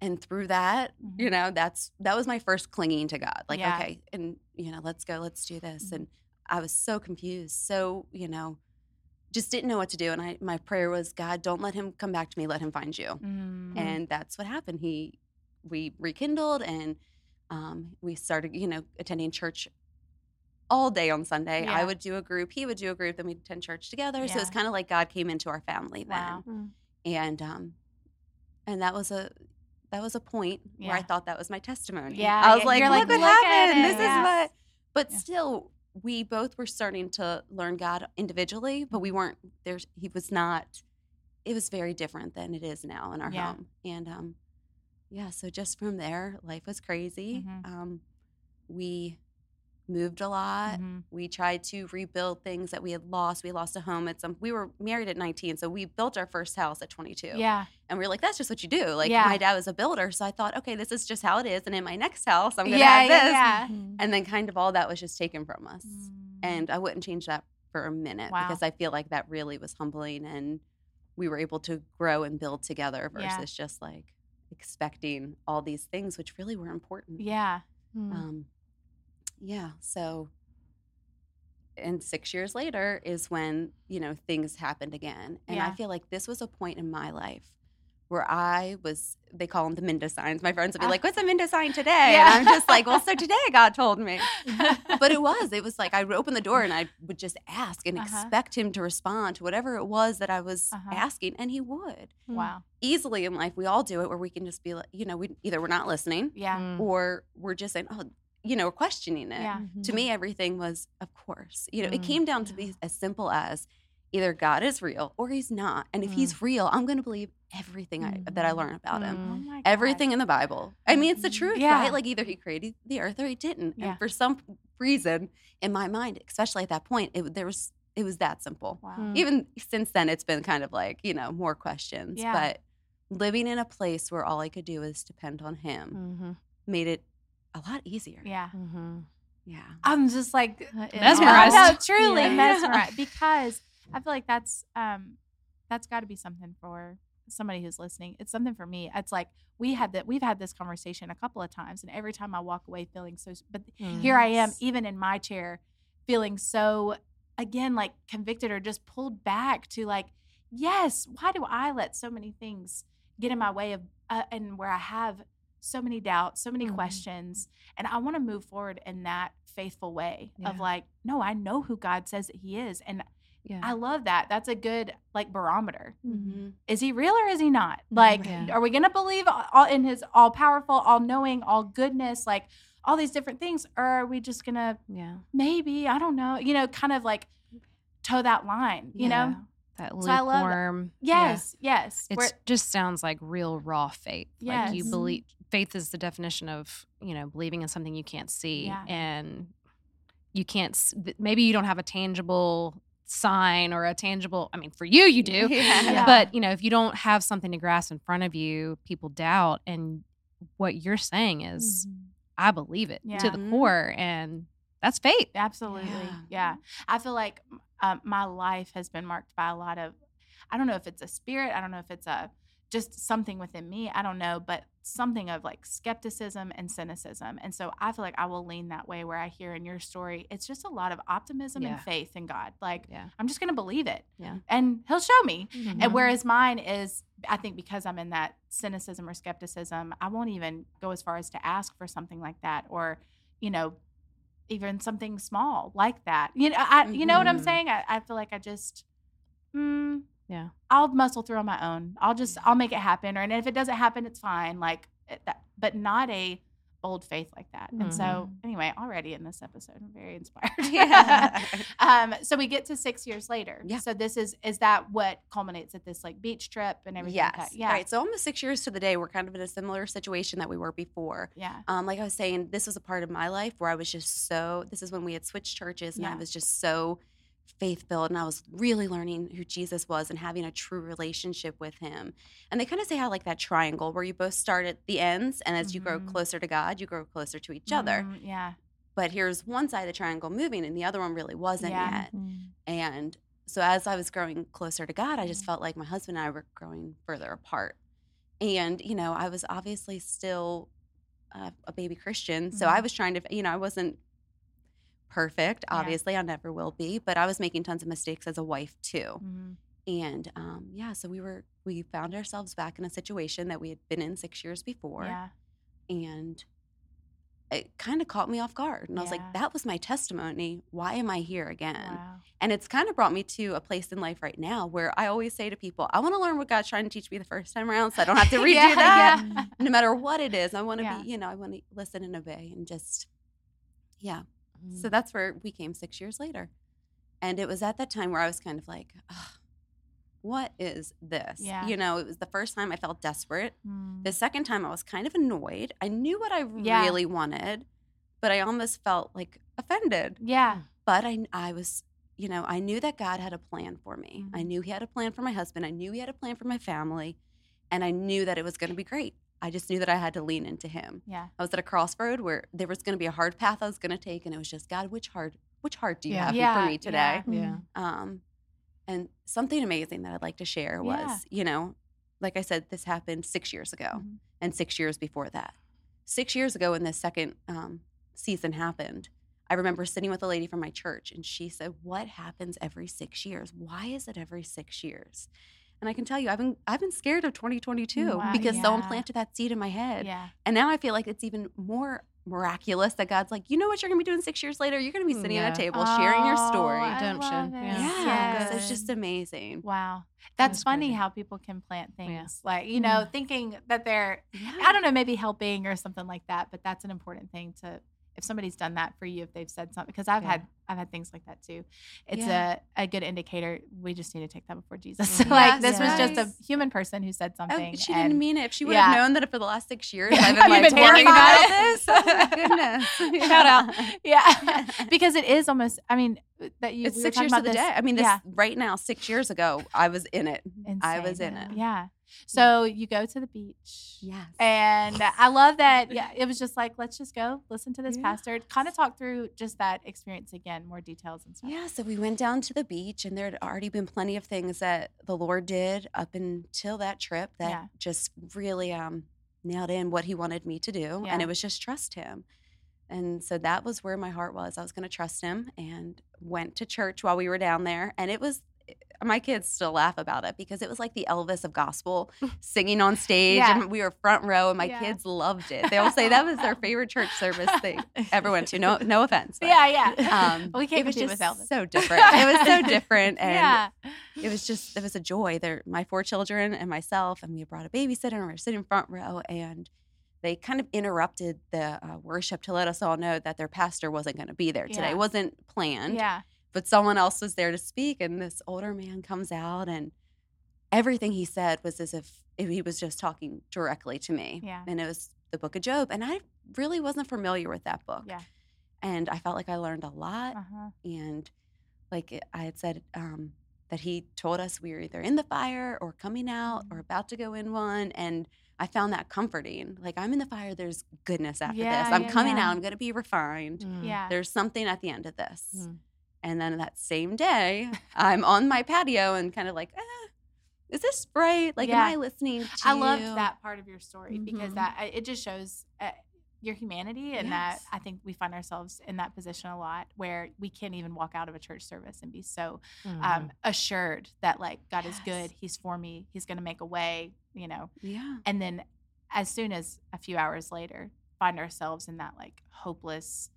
[SPEAKER 3] and through that, you
[SPEAKER 1] Mhm.
[SPEAKER 3] know, that's that was my first clinging to God. Like, okay, and you know, let's go, let's do this.
[SPEAKER 1] Mhm.
[SPEAKER 3] And I was so confused. So, you know, just didn't know what to do. And I my prayer was, God, don't let him come back to me, let him find you
[SPEAKER 1] Mm.
[SPEAKER 3] and that's what happened he we rekindled and um, we started you know attending church all day on sunday
[SPEAKER 1] Yeah.
[SPEAKER 3] i would do a group he would do a group then we'd attend church together so it's
[SPEAKER 1] Yeah.
[SPEAKER 3] kind of like god came into our family then
[SPEAKER 1] Wow.
[SPEAKER 4] Mm.
[SPEAKER 3] and um and that was a that was a point where i thought that was my testimony
[SPEAKER 1] Yeah,
[SPEAKER 3] i was like look
[SPEAKER 1] like,
[SPEAKER 3] what
[SPEAKER 1] "Look
[SPEAKER 3] happened this
[SPEAKER 1] Yeah.
[SPEAKER 3] is what but
[SPEAKER 1] Yeah.
[SPEAKER 3] still we both were starting to learn god individually but we weren't there. he was not it was very different than it is now in our
[SPEAKER 1] Yeah.
[SPEAKER 3] home and um yeah so just from there life was crazy
[SPEAKER 1] Mhm.
[SPEAKER 3] um we moved a lot
[SPEAKER 1] Mhm.
[SPEAKER 3] we tried to rebuild things that we had lost we lost a home at some we were married at 19 so we built our first house at 22
[SPEAKER 1] Yeah.
[SPEAKER 3] and we were like that's just what you do like
[SPEAKER 1] Yeah.
[SPEAKER 3] my dad was a builder so i thought okay this is just how it is and in my next house i'm gonna
[SPEAKER 1] yeah,
[SPEAKER 3] have this
[SPEAKER 1] yeah.
[SPEAKER 4] Mhm.
[SPEAKER 3] and then kind of all that was just taken from us
[SPEAKER 1] Mm.
[SPEAKER 3] and i wouldn't change that for a minute
[SPEAKER 1] Wow.
[SPEAKER 3] because i feel like that really was humbling and we were able to grow and build together
[SPEAKER 1] Yeah.
[SPEAKER 3] versus just like expecting all these things which really were important
[SPEAKER 1] yeah.
[SPEAKER 4] Mm.
[SPEAKER 3] um, yeah so and six years later is when you know things happened again and i feel like this was a point in my life where i was they call them the minda signs my friends would be
[SPEAKER 1] Ah.
[SPEAKER 3] like what's a minda sign today
[SPEAKER 1] Yeah.
[SPEAKER 3] and i'm just like well so <laughs> today god told me <laughs> but it was it was like i would open the door and i would just ask and
[SPEAKER 1] Uh-huh.
[SPEAKER 3] expect him to respond to whatever it was that i was
[SPEAKER 1] Uh-huh.
[SPEAKER 3] asking and he would
[SPEAKER 1] wow.
[SPEAKER 3] easily in life we all do it where we can just be like you know we either we're not listening
[SPEAKER 1] Yeah.
[SPEAKER 2] Mm.
[SPEAKER 3] or we're just saying oh you know we're questioning it
[SPEAKER 1] Yeah.
[SPEAKER 3] to me everything was of course you know it
[SPEAKER 2] Mm,
[SPEAKER 3] came down to be as simple as either god is real or he's not and if
[SPEAKER 2] Mm.
[SPEAKER 3] he's real i'm going to believe everything I, that i
[SPEAKER 4] Mhm.
[SPEAKER 3] learn about him
[SPEAKER 1] Oh my God.
[SPEAKER 3] everything in the bible i mean it's the truth
[SPEAKER 1] Yeah.
[SPEAKER 3] right like either he created the earth or he didn't
[SPEAKER 1] Yeah.
[SPEAKER 3] and for some reason in my mind especially at that point it there was it was that simple
[SPEAKER 1] Wow.
[SPEAKER 4] Mm.
[SPEAKER 3] even since then it's been kind of like you know more questions
[SPEAKER 1] Yeah.
[SPEAKER 3] but living in a place where all i could do was depend on him
[SPEAKER 2] Mhm.
[SPEAKER 3] made it a lot easier
[SPEAKER 1] Yeah.
[SPEAKER 2] Mm-hmm.
[SPEAKER 3] yeah
[SPEAKER 1] I'm just like <laughs>
[SPEAKER 4] it-
[SPEAKER 2] Mesmerized.
[SPEAKER 1] No, truly
[SPEAKER 4] Yeah. <laughs>
[SPEAKER 1] mesmerized because I feel like that's um that's got to be something for somebody who's listening. It's something for me. It's like we had that we've had this conversation a couple of times, and every time I walk away feeling so. But here I am, even in my chair, feeling so again like convicted or just pulled back to like, yes, why do I let so many things get in my way of uh, and where I have so many doubts, so many
[SPEAKER 4] Mhm.
[SPEAKER 1] questions, and I want to move forward in that faithful way of like, no, I know who God says that He is, and
[SPEAKER 2] Yeah.
[SPEAKER 1] I love that. That's a good like barometer.
[SPEAKER 4] Mhm.
[SPEAKER 1] Is He real or is He not? Like,
[SPEAKER 2] Yeah.
[SPEAKER 1] are we gonna believe all in His all powerful, all knowing, all goodness, like all these different things, or are we just gonna
[SPEAKER 2] yeah.
[SPEAKER 1] maybe I don't know, you know, kind of like toe that line, you know?
[SPEAKER 2] Yeah. That
[SPEAKER 1] So I love that.
[SPEAKER 2] lukewarm. yeah.
[SPEAKER 1] Yes, yes.
[SPEAKER 2] It just sounds like real raw faith. Like you believe faith is the definition of, you know, believing in something you can't see
[SPEAKER 1] Yeah.
[SPEAKER 2] and you can't maybe you don't have a tangible sign or a tangible I mean for you you do. <laughs>
[SPEAKER 1] Yeah.
[SPEAKER 2] But, you know, if you don't have something to grasp in front of you, people doubt and what you're saying is
[SPEAKER 4] Mhm.
[SPEAKER 2] I believe it to
[SPEAKER 1] Yeah.
[SPEAKER 2] the
[SPEAKER 3] Mhm.
[SPEAKER 2] core and that's faith.
[SPEAKER 1] Absolutely. Yeah.
[SPEAKER 3] Yeah.
[SPEAKER 1] I feel like um, my life has been marked by a lot of, I don't know if it's a spirit, I don't know if it's a just something within me. I don't know, but something of like skepticism and cynicism. And so I feel like I will lean that way where I hear in your story, it's just a lot of optimism
[SPEAKER 2] Yeah.
[SPEAKER 1] and faith in God. Like,
[SPEAKER 2] Yeah.
[SPEAKER 1] I'm just going to believe it.
[SPEAKER 2] Yeah.
[SPEAKER 1] And He'll show me.
[SPEAKER 2] Mhm.
[SPEAKER 1] And whereas mine is, I think because I'm in that cynicism or skepticism, I won't even go as far as to ask for something like that or, you know, even something small like that. You know, I, you know what I'm
[SPEAKER 3] Mhm.
[SPEAKER 1] saying? I, I feel like I just, mm,
[SPEAKER 2] Yeah.
[SPEAKER 1] I'll muscle through on my own. I'll just, I'll make it happen. Or, and if it doesn't happen, it's fine. Like it, that, but not a bold faith like that. And so,
[SPEAKER 2] Mhm.
[SPEAKER 1] anyway, already in this episode, I'm very inspired. <laughs>
[SPEAKER 3] Yeah. <laughs>
[SPEAKER 1] um, so we get to six years later.
[SPEAKER 3] Yeah.
[SPEAKER 1] So this is is that what culminates at this like beach trip and everything? like
[SPEAKER 3] yes.
[SPEAKER 1] that? Yeah.
[SPEAKER 3] Right. So almost six years to the day, we're kind of in a similar situation that we were before.
[SPEAKER 1] Yeah.
[SPEAKER 3] Um, like I was saying, this was a part of my life where I was just so. This is when we had switched churches, and I was just so faith filled, and I was really learning who Jesus was and having a true relationship with Him. And they kind of say how like that triangle where you both start at the ends, and as you grow
[SPEAKER 1] Mhm.
[SPEAKER 3] closer to God, you grow closer to each other.
[SPEAKER 1] Mm, yeah.
[SPEAKER 3] But here's one side of the triangle moving, and the other one really wasn't
[SPEAKER 1] Yeah.
[SPEAKER 3] yet.
[SPEAKER 2] Mhm.
[SPEAKER 3] And so as I was growing closer to God, I just
[SPEAKER 1] Mhm.
[SPEAKER 3] felt like my husband and I were growing further apart. And, you know, I was obviously still a baby Christian. So I
[SPEAKER 1] Mhm.
[SPEAKER 3] was trying to, you know, I wasn't perfect.
[SPEAKER 1] Yeah.
[SPEAKER 3] Obviously, I never will be, but I was making tons of mistakes as a wife too.
[SPEAKER 1] Mhm.
[SPEAKER 3] And um, yeah, so we were, we found ourselves back in a situation that we had been in six years before.
[SPEAKER 1] Yeah.
[SPEAKER 3] And it kind of caught me off guard. And I was
[SPEAKER 1] Yeah.
[SPEAKER 3] like, that was my testimony. Why am I here again?
[SPEAKER 1] Wow.
[SPEAKER 3] And it's kind of brought me to a place in life right now where I always say to people, I want to learn what God's trying to teach me the first time around so I don't have to <laughs> redo
[SPEAKER 1] Yeah,
[SPEAKER 3] that.
[SPEAKER 1] yeah.
[SPEAKER 3] No matter what it is, I want to
[SPEAKER 1] Yeah.
[SPEAKER 3] be, you know, I want to listen and obey and just, yeah.
[SPEAKER 2] Mm.
[SPEAKER 3] So that's where we came six years later. And it was at that time where I was kind of like, "Ugh, what is this?
[SPEAKER 1] Yeah.
[SPEAKER 3] You know, it was the first time I felt desperate.
[SPEAKER 1] Mm.
[SPEAKER 3] The second time I was kind of annoyed. I knew what I
[SPEAKER 1] Yeah.
[SPEAKER 3] really wanted, but I almost felt like offended
[SPEAKER 1] Yeah.
[SPEAKER 3] but I I was you know I knew that God had a plan for me. I
[SPEAKER 1] Mhm.
[SPEAKER 3] knew He had a plan for my husband. I knew He had a plan for my family, and I knew that it was going to be great. I just knew that I had to lean into Him.
[SPEAKER 1] Yeah.
[SPEAKER 3] I was at a crossroad where there was going to be a hard path I was going to take, and it was just God, which hard which heart do you
[SPEAKER 2] Yeah.
[SPEAKER 3] have
[SPEAKER 1] Yeah,
[SPEAKER 3] for me today?
[SPEAKER 2] Yeah.
[SPEAKER 3] Um, and something amazing that I'd like to share was
[SPEAKER 1] Yeah.
[SPEAKER 3] you know, like I said, this happened six years ago,
[SPEAKER 1] Mhm.
[SPEAKER 3] and six years before that. Six years ago, when this second um, season happened, I remember sitting with a lady from my church, and she said, "What happens every six years? Why is it every six years?" And I can tell you, I've been I've been scared of 2022
[SPEAKER 1] Wow, mm, uh,
[SPEAKER 3] because someone planted that seed in my head,
[SPEAKER 1] Yeah.
[SPEAKER 3] and now I feel like it's even more miraculous that God's like, you know what you're gonna be doing six years later? You're gonna be sitting at a table sharing your
[SPEAKER 1] Oh,
[SPEAKER 3] story.
[SPEAKER 1] I
[SPEAKER 2] Redemption,
[SPEAKER 1] love
[SPEAKER 2] yeah.
[SPEAKER 3] yeah,
[SPEAKER 1] Yes.
[SPEAKER 3] so it's just amazing.
[SPEAKER 1] Wow. That's
[SPEAKER 2] is
[SPEAKER 1] funny
[SPEAKER 2] crazy.
[SPEAKER 1] how people can plant
[SPEAKER 2] Yeah.
[SPEAKER 1] things like, you mm-hmm. know, thinking that they're,
[SPEAKER 3] Yeah.
[SPEAKER 1] I don't know, maybe helping or something like that, but that's an important thing to, if somebody's done that for you, if they've said something, because I've
[SPEAKER 2] Yeah.
[SPEAKER 1] had, I've had things like that too. It's
[SPEAKER 3] Yeah.
[SPEAKER 1] a, a good indicator. We just need to take that before Jesus. <laughs>
[SPEAKER 2] Mhm.
[SPEAKER 1] like
[SPEAKER 3] Yes,
[SPEAKER 1] this was just a human person who said
[SPEAKER 3] Oh,
[SPEAKER 1] something.
[SPEAKER 3] she
[SPEAKER 1] and
[SPEAKER 3] didn't mean it. If she would
[SPEAKER 1] yeah.
[SPEAKER 3] have known that for the last six <laughs> years I've been like
[SPEAKER 1] been talking about
[SPEAKER 3] this. Oh my goodness. <laughs>
[SPEAKER 2] Shout out.
[SPEAKER 1] yeah. because it is almost, I mean, that you,
[SPEAKER 3] It's
[SPEAKER 1] we
[SPEAKER 3] six
[SPEAKER 1] talking
[SPEAKER 3] years to
[SPEAKER 1] about
[SPEAKER 3] the
[SPEAKER 1] this-
[SPEAKER 3] day. I mean, this right now, six years ago, I was in it. I was in it.
[SPEAKER 1] Yeah. So you go to the beach.
[SPEAKER 3] Yes.
[SPEAKER 1] And I love that. Yeah, <laughs> it was just like, let's just go listen to this
[SPEAKER 3] Yeah.
[SPEAKER 1] pastor. Kind of talk through just that experience again, more details and stuff.
[SPEAKER 3] Yeah, so we went down to the beach, and there had already been plenty of things that the Lord did up until that trip that
[SPEAKER 1] Yeah.
[SPEAKER 3] just really um, nailed in what He wanted me to do.
[SPEAKER 1] Yeah.
[SPEAKER 3] And it was just trust Him. And so that was where my heart was. I was going to trust Him and went to church while we were down there. And it was, my kids still laugh about it because it was like the Elvis of gospel <laughs> singing on stage.
[SPEAKER 1] Yeah.
[SPEAKER 3] And we were front row, and my
[SPEAKER 1] Yeah.
[SPEAKER 3] kids loved it. They'll say that was their favorite church service they ever went to. No, no offense. but-
[SPEAKER 1] Yeah, yeah.
[SPEAKER 3] um, <laughs>
[SPEAKER 1] we can't
[SPEAKER 3] it was just
[SPEAKER 1] Elvis.
[SPEAKER 3] so different. It was so different, <laughs> and
[SPEAKER 1] yeah.
[SPEAKER 3] it was just it was a joy. There, my four children and myself, and we brought a babysitter, and we were sitting front row, and they kind of interrupted the uh, worship to let us all know that their pastor wasn't going to be there today. It wasn't planned,
[SPEAKER 1] Yeah.
[SPEAKER 3] But someone else was there to speak, and this older man comes out, and everything he said was as if if he was just talking directly to me.
[SPEAKER 1] Yeah.
[SPEAKER 3] and it was the Book of Job, and I really wasn't familiar with that book.
[SPEAKER 1] Yeah.
[SPEAKER 3] and I felt like I learned a lot
[SPEAKER 1] Uh-huh.
[SPEAKER 3] and like I had said um, that he told us we were either in the fire or coming out or
[SPEAKER 1] Mhm.
[SPEAKER 3] about to go in one, and I found that comforting. Like I'm in the fire, there's goodness after
[SPEAKER 1] Yeah,
[SPEAKER 3] this. I'm
[SPEAKER 1] yeah,
[SPEAKER 3] coming
[SPEAKER 1] yeah.
[SPEAKER 3] out. I'm going to be refined.
[SPEAKER 2] Mm.
[SPEAKER 1] Yeah.
[SPEAKER 3] There's something at the end of this.
[SPEAKER 2] Mm.
[SPEAKER 3] And then that same day, I'm on my patio and kind of like, eh, is this right? Like,
[SPEAKER 1] Yeah.
[SPEAKER 3] am I listening to
[SPEAKER 1] I loved
[SPEAKER 3] you?
[SPEAKER 1] that part of your story because
[SPEAKER 4] Mhm.
[SPEAKER 1] that it just shows uh, your humanity and that I think we find ourselves in that position a lot where we can't even walk out of a church service and be so
[SPEAKER 2] Mm-hmm.
[SPEAKER 1] um, assured that like God is good, He's for me, He's going to make a way, you know.
[SPEAKER 3] Yeah.
[SPEAKER 1] And then as soon as a few hours later, find ourselves in that like hopeless.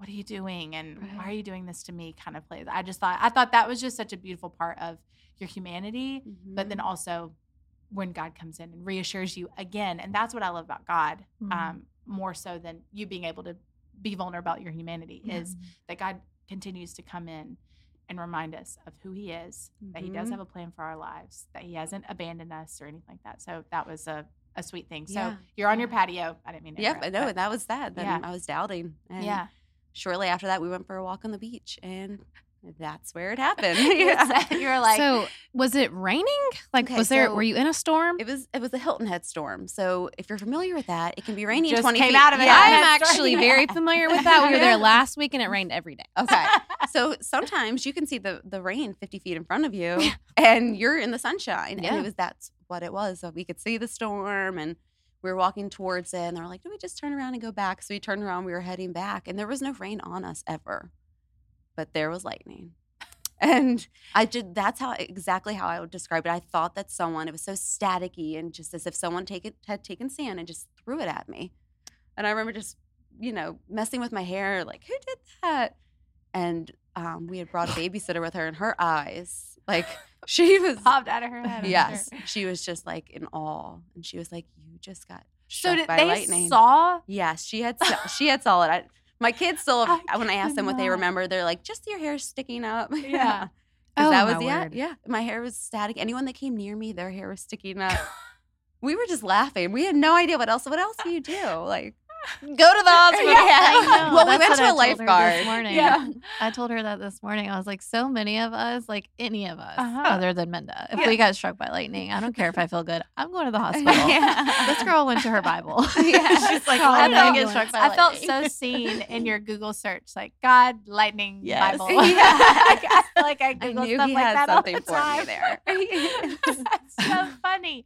[SPEAKER 1] What are you doing? And why are you doing this to me? Kind of place. I just thought I thought that was just such a beautiful part of your humanity but then
[SPEAKER 3] Mhm.
[SPEAKER 1] also when God comes in and reassures you again. And that's what I love about God,
[SPEAKER 4] Mhm.
[SPEAKER 1] um, more so than you being able to be vulnerable about your humanity,
[SPEAKER 3] Yeah.
[SPEAKER 1] is that God continues to come in and remind us of who He is, that He does
[SPEAKER 3] Mhm.
[SPEAKER 1] have a plan for our lives, that He hasn't abandoned us or anything like that. So that was a, a sweet thing. So
[SPEAKER 3] Yeah.
[SPEAKER 1] you're on your patio. I didn't mean to
[SPEAKER 3] Yep, I know. that was that. Then
[SPEAKER 1] Yeah.
[SPEAKER 3] I was doubting. And
[SPEAKER 1] yeah.
[SPEAKER 3] Shortly after that, we went for a walk on the beach, and that's where it <laughs> happened. <laughs> Yeah.
[SPEAKER 1] you were like,
[SPEAKER 2] so was it raining? Like,
[SPEAKER 3] Okay,
[SPEAKER 2] was there?
[SPEAKER 3] so
[SPEAKER 2] were you in a storm?
[SPEAKER 3] It was it was a Hilton Head storm. So if you're familiar with that, it can be raining
[SPEAKER 1] Just
[SPEAKER 3] 20
[SPEAKER 1] came
[SPEAKER 3] feet.
[SPEAKER 1] out of it.
[SPEAKER 3] Yeah.
[SPEAKER 2] I'm actually very familiar with that. We were there <laughs> last week and it rained every day.
[SPEAKER 3] Okay. So sometimes you can see the the rain 50 feet in front of you and you're in the sunshine. And it was that's what it was. So we could see the storm and we were walking towards it and they were like, Do we just turn around and go back? So we turned around, we were heading back, and there was no rain on us ever. But there was lightning. <laughs> And I did that's how exactly how I would describe it. I thought that someone, it was so staticky and just as if someone take it, had taken sand and just threw it at me. And I remember just, you know, messing with my hair, like, who did that? And um, we had brought a <laughs> babysitter with her, and her eyes, like, she was,
[SPEAKER 1] popped out of her head. I'm
[SPEAKER 3] yes,
[SPEAKER 1] sure.
[SPEAKER 3] she was just like in awe. And she was like, you just got
[SPEAKER 1] So did
[SPEAKER 3] by
[SPEAKER 1] they
[SPEAKER 3] lightning.
[SPEAKER 1] saw?
[SPEAKER 3] Yes, she had she had saw it. I, my kids still, <laughs>
[SPEAKER 1] I
[SPEAKER 3] when I asked them what they remember, they're like, just your hair sticking up. <laughs>
[SPEAKER 1] Yeah.
[SPEAKER 2] Oh,
[SPEAKER 3] that was yeah,
[SPEAKER 2] word.
[SPEAKER 3] yeah. My hair was static. Anyone that came near me, their hair was sticking up. we were just laughing. We had no idea what else. What else do you do? Like go to the hospital. <laughs>
[SPEAKER 1] Yeah,
[SPEAKER 4] I know.
[SPEAKER 3] Well, we
[SPEAKER 4] That's
[SPEAKER 3] went to
[SPEAKER 4] I
[SPEAKER 3] a
[SPEAKER 4] told her
[SPEAKER 3] lifeguard.
[SPEAKER 4] This morning.
[SPEAKER 1] Yeah.
[SPEAKER 4] I told her that this morning. I was like, so many of us, like any of us,
[SPEAKER 1] Uh-huh.
[SPEAKER 4] other than Minda, if
[SPEAKER 1] Yeah.
[SPEAKER 4] we got struck by lightning, I don't care if I feel good. I'm going to the <laughs> hospital.
[SPEAKER 3] Yeah.
[SPEAKER 4] This girl went to her Bible. <laughs>
[SPEAKER 3] Yeah.
[SPEAKER 4] She's like,
[SPEAKER 1] I
[SPEAKER 4] I'm gonna get
[SPEAKER 1] felt-
[SPEAKER 4] struck by
[SPEAKER 1] I felt so seen in your Google search, like God, lightning,
[SPEAKER 3] Yes.
[SPEAKER 1] Bible.
[SPEAKER 3] Yeah.
[SPEAKER 1] I feel like I
[SPEAKER 3] I
[SPEAKER 1] Google
[SPEAKER 3] knew
[SPEAKER 1] stuff
[SPEAKER 3] he
[SPEAKER 1] like
[SPEAKER 3] had
[SPEAKER 1] that
[SPEAKER 3] something
[SPEAKER 1] all the
[SPEAKER 3] for me
[SPEAKER 1] time.
[SPEAKER 3] there.
[SPEAKER 1] That's so funny.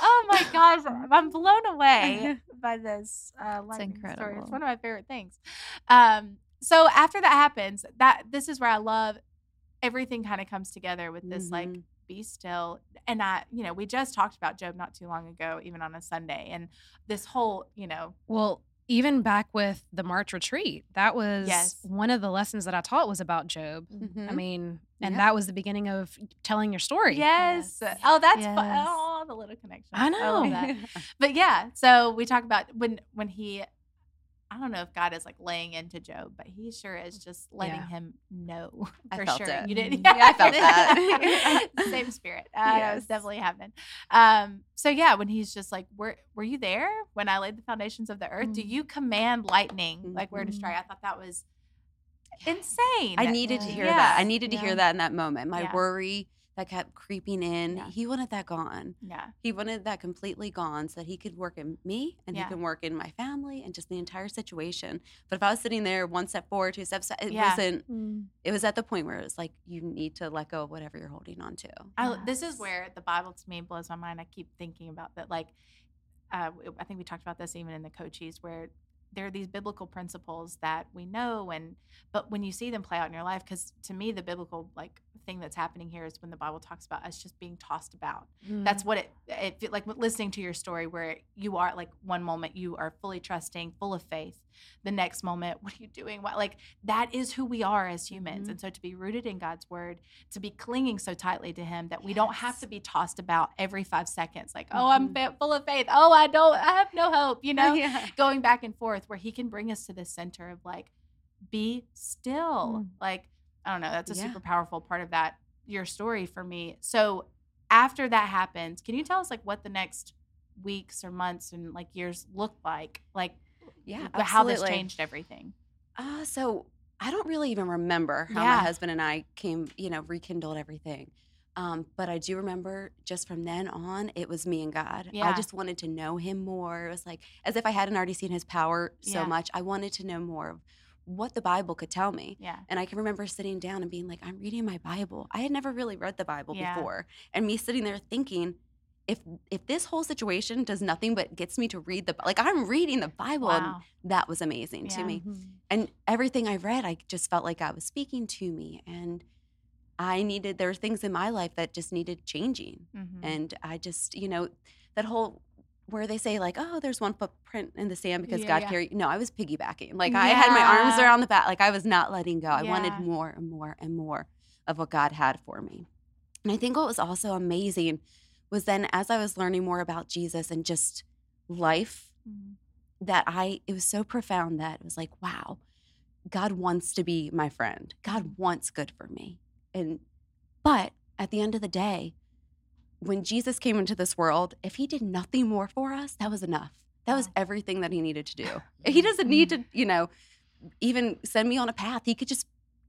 [SPEAKER 1] Oh my gosh, I'm blown away by this uh, lightning story. It's one of my favorite things. Um, so after that happens, that this is where I love everything kind of comes together with this like
[SPEAKER 3] Mhm.
[SPEAKER 1] be still and i you know we just talked about job not too long ago even on a sunday and this whole you know
[SPEAKER 2] Well, even back with the March retreat, that was
[SPEAKER 1] Yes.
[SPEAKER 2] one of the lessons that I taught was about Job. I
[SPEAKER 3] Mhm.
[SPEAKER 2] mean, and
[SPEAKER 3] Yep.
[SPEAKER 2] that was the beginning of telling your story.
[SPEAKER 1] yes,
[SPEAKER 3] Yes.
[SPEAKER 1] oh that's fun
[SPEAKER 4] Yes.
[SPEAKER 1] Oh the little connection
[SPEAKER 2] I know.
[SPEAKER 1] that. <laughs> but yeah so we talk about when when he i don't know if god is like laying into job but he sure is just letting
[SPEAKER 2] Yeah.
[SPEAKER 1] him know <laughs>
[SPEAKER 3] I
[SPEAKER 1] for
[SPEAKER 3] felt
[SPEAKER 1] sure
[SPEAKER 3] it.
[SPEAKER 1] you
[SPEAKER 3] didn't? <laughs> Yeah, I felt that.
[SPEAKER 1] same spirit uh, that was definitely happening um so yeah when he's just like were were you there when i laid the foundations of the earth do
[SPEAKER 4] Mm.
[SPEAKER 1] you command lightning like where to strike i thought that was insane
[SPEAKER 3] I needed to
[SPEAKER 4] Yeah.
[SPEAKER 3] hear that. I needed to
[SPEAKER 4] Yeah.
[SPEAKER 3] hear that in that moment. My
[SPEAKER 1] Yeah.
[SPEAKER 3] worry that kept creeping in,
[SPEAKER 1] Yeah.
[SPEAKER 3] he wanted that gone.
[SPEAKER 1] yeah
[SPEAKER 3] He wanted that completely gone so that he could work in me and
[SPEAKER 1] Yeah.
[SPEAKER 3] he can work in my family and just the entire situation. But if I was sitting there one step forward, two steps, it
[SPEAKER 1] Yeah.
[SPEAKER 3] wasn't.
[SPEAKER 4] Mm.
[SPEAKER 3] It was at the point where it was like you need to let go of whatever you're holding on to.
[SPEAKER 1] I, this is where the Bible to me blows my mind. I keep thinking about that. Like, uh, I think we talked about this even in the coaches, where there are these biblical principles that we know, and but when you see them play out in your life, because to me, the biblical like thing that's happening here is when the Bible talks about us just being tossed about. That's mm-hmm. what it it like listening to your story where you are like one moment you are fully trusting, full of faith. The next moment, what are you doing? What like that is who we are as humans.
[SPEAKER 3] Mhm.
[SPEAKER 1] And so to be rooted in God's word, to be clinging so tightly to him that we don't have to be tossed about every 5 seconds like, "Oh, I'm
[SPEAKER 3] Mhm.
[SPEAKER 1] fa- full of faith. Oh, I don't I have no hope," you <laughs> know?
[SPEAKER 3] yeah.
[SPEAKER 1] Going back and forth where he can bring us to this center of like be still.
[SPEAKER 4] Mm.
[SPEAKER 1] Like I don't know, that's a
[SPEAKER 3] Yeah.
[SPEAKER 1] super powerful part of that your story for me. So after that happens, can you tell us like what the next weeks or months and like years look like? Like
[SPEAKER 3] Yeah,
[SPEAKER 1] how this changed everything.
[SPEAKER 3] Uh, so I don't really even remember how
[SPEAKER 1] Yeah.
[SPEAKER 3] my husband and I came, you know, rekindled everything. Um, but I do remember just from then on, it was me and God.
[SPEAKER 1] Yeah.
[SPEAKER 3] I just wanted to know him more. It was like as if I hadn't already seen his power so
[SPEAKER 1] Yeah.
[SPEAKER 3] much. I wanted to know more of what the Bible could tell me.
[SPEAKER 1] Yeah.
[SPEAKER 3] And I can remember sitting down and being like, I'm reading my Bible. I had never really read the Bible
[SPEAKER 1] Yeah.
[SPEAKER 3] before. And me sitting there thinking, if if this whole situation does nothing but gets me to read the like I'm reading the Bible and that was amazing
[SPEAKER 1] Yeah.
[SPEAKER 3] to me.
[SPEAKER 4] Mhm.
[SPEAKER 3] And everything I read, I just felt like God was speaking to me and I needed there were things in my life that just needed changing.
[SPEAKER 1] Mhm.
[SPEAKER 3] And I just, you know, that whole where they say like, oh, there's one footprint in the sand because
[SPEAKER 1] Yeah,
[SPEAKER 3] God
[SPEAKER 1] yeah.
[SPEAKER 3] carried. No, I was piggybacking. Like I had my arms around the back. Like I was not letting go. I wanted more and more and more of what God had for me. And I think what was also amazing was then as I was learning more about Jesus and just life,
[SPEAKER 1] Mhm.
[SPEAKER 3] that I it was so profound that it was like, wow, God wants to be my friend. God wants good for me. And but at the end of the day, when Jesus came into this world, if he did nothing more for us, that was enough. That was everything that he needed to do. <laughs> He doesn't need to, you know, even send me on a path. He could just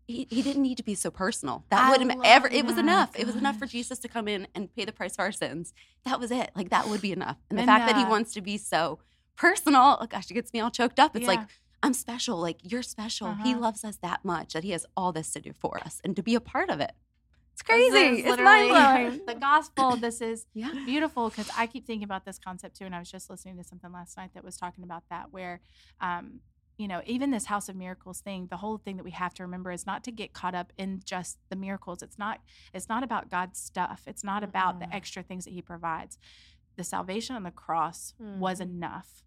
[SPEAKER 3] he, he didn't need to be so personal. That wouldn't ever it was enough. It was enough for Jesus to come in and pay the price for our sins. That was it. Like that would be enough. And the fact that he wants to be so personal, oh gosh, it gets me all choked up. It's like I'm special. Like you're special. He
[SPEAKER 1] Uh-huh.
[SPEAKER 3] loves us that much that he has all this to do for us and to be a part of it. It's crazy. It's mind blowing. <laughs>
[SPEAKER 1] The gospel. This is <clears throat>
[SPEAKER 3] Yeah.
[SPEAKER 1] beautiful because I keep thinking about this concept too, and I was just listening to something last night that was talking about that, where, um, you know, even this House of Miracles thing, the whole thing that we have to remember is not to get caught up in just the miracles. It's not. It's not about God's stuff. It's not about the extra things that He provides. The salvation on the cross was
[SPEAKER 2] Mhm.
[SPEAKER 1] enough,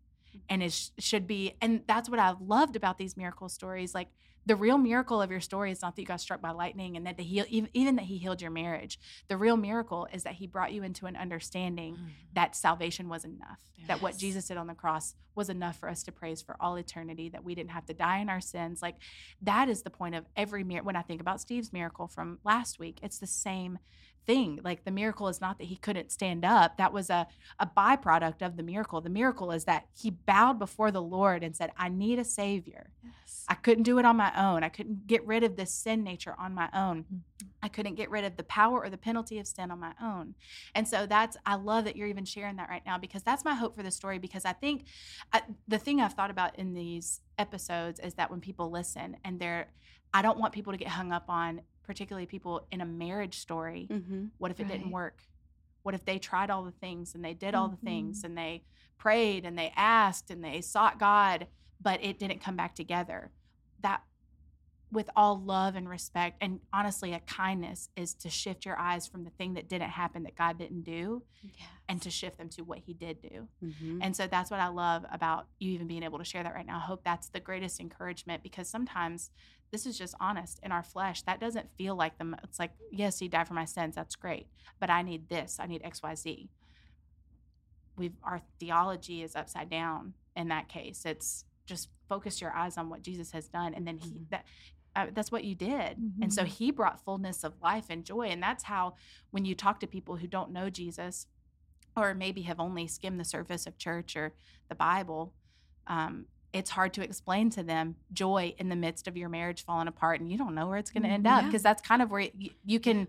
[SPEAKER 1] and it sh- should be. And that's what I loved about these miracle stories, like. The real miracle of your story is not that you got struck by lightning and that the heal, even, even that he healed your marriage. The real miracle is that he brought you into an understanding mm. that salvation was enough. That what Jesus did on the cross was enough for us to praise for all eternity, that we didn't have to die in our sins. Like that is the point of every miracle. When I think about Steve's miracle from last week, it's the same thing. Like the miracle is not that he couldn't stand up. That was a, a byproduct of the miracle. The miracle is that he bowed before the Lord and said, I need a savior.
[SPEAKER 4] Yes.
[SPEAKER 1] I couldn't do it on my own. I couldn't get rid of this sin nature on my own. Mm-hmm. I couldn't get rid of the power or the penalty of sin on my own. And so that's, I love that you're even sharing that right now because that's my hope for the story. Because I think I, the thing I've thought about in these episodes is that when people listen and they're, I don't want people to get hung up on, particularly people in a marriage story.
[SPEAKER 3] Mm-hmm.
[SPEAKER 1] What if it didn't work? What if they tried all the things and they did all the things
[SPEAKER 4] Mhm.
[SPEAKER 1] and they prayed and they asked and they sought God, but it didn't come back together? That, with all love and respect, and honestly, a kindness is to shift your eyes from the thing that didn't happen that God didn't do and to shift them to what He did do.
[SPEAKER 3] Mm-hmm.
[SPEAKER 1] And so that's what I love about you even being able to share that right now. I hope that's the greatest encouragement because sometimes this is just honest in our flesh. That doesn't feel like the, it's like, yes, he died for my sins. That's great. But I need this. I need XYZ. We've, our theology is upside down in that case. It's just focus your eyes on what Jesus has done. And then he,
[SPEAKER 3] Mhm.
[SPEAKER 1] that, uh, that's what you did. And so
[SPEAKER 4] Mhm.
[SPEAKER 1] he brought fullness of life and joy. And that's how, when you talk to people who don't know Jesus, or maybe have only skimmed the surface of church or the Bible, um, it's hard to explain to them joy in the midst of your marriage falling apart and you don't know where it's going to end
[SPEAKER 3] Mhm.
[SPEAKER 1] up
[SPEAKER 3] Yeah.
[SPEAKER 1] because that's kind of where you, you can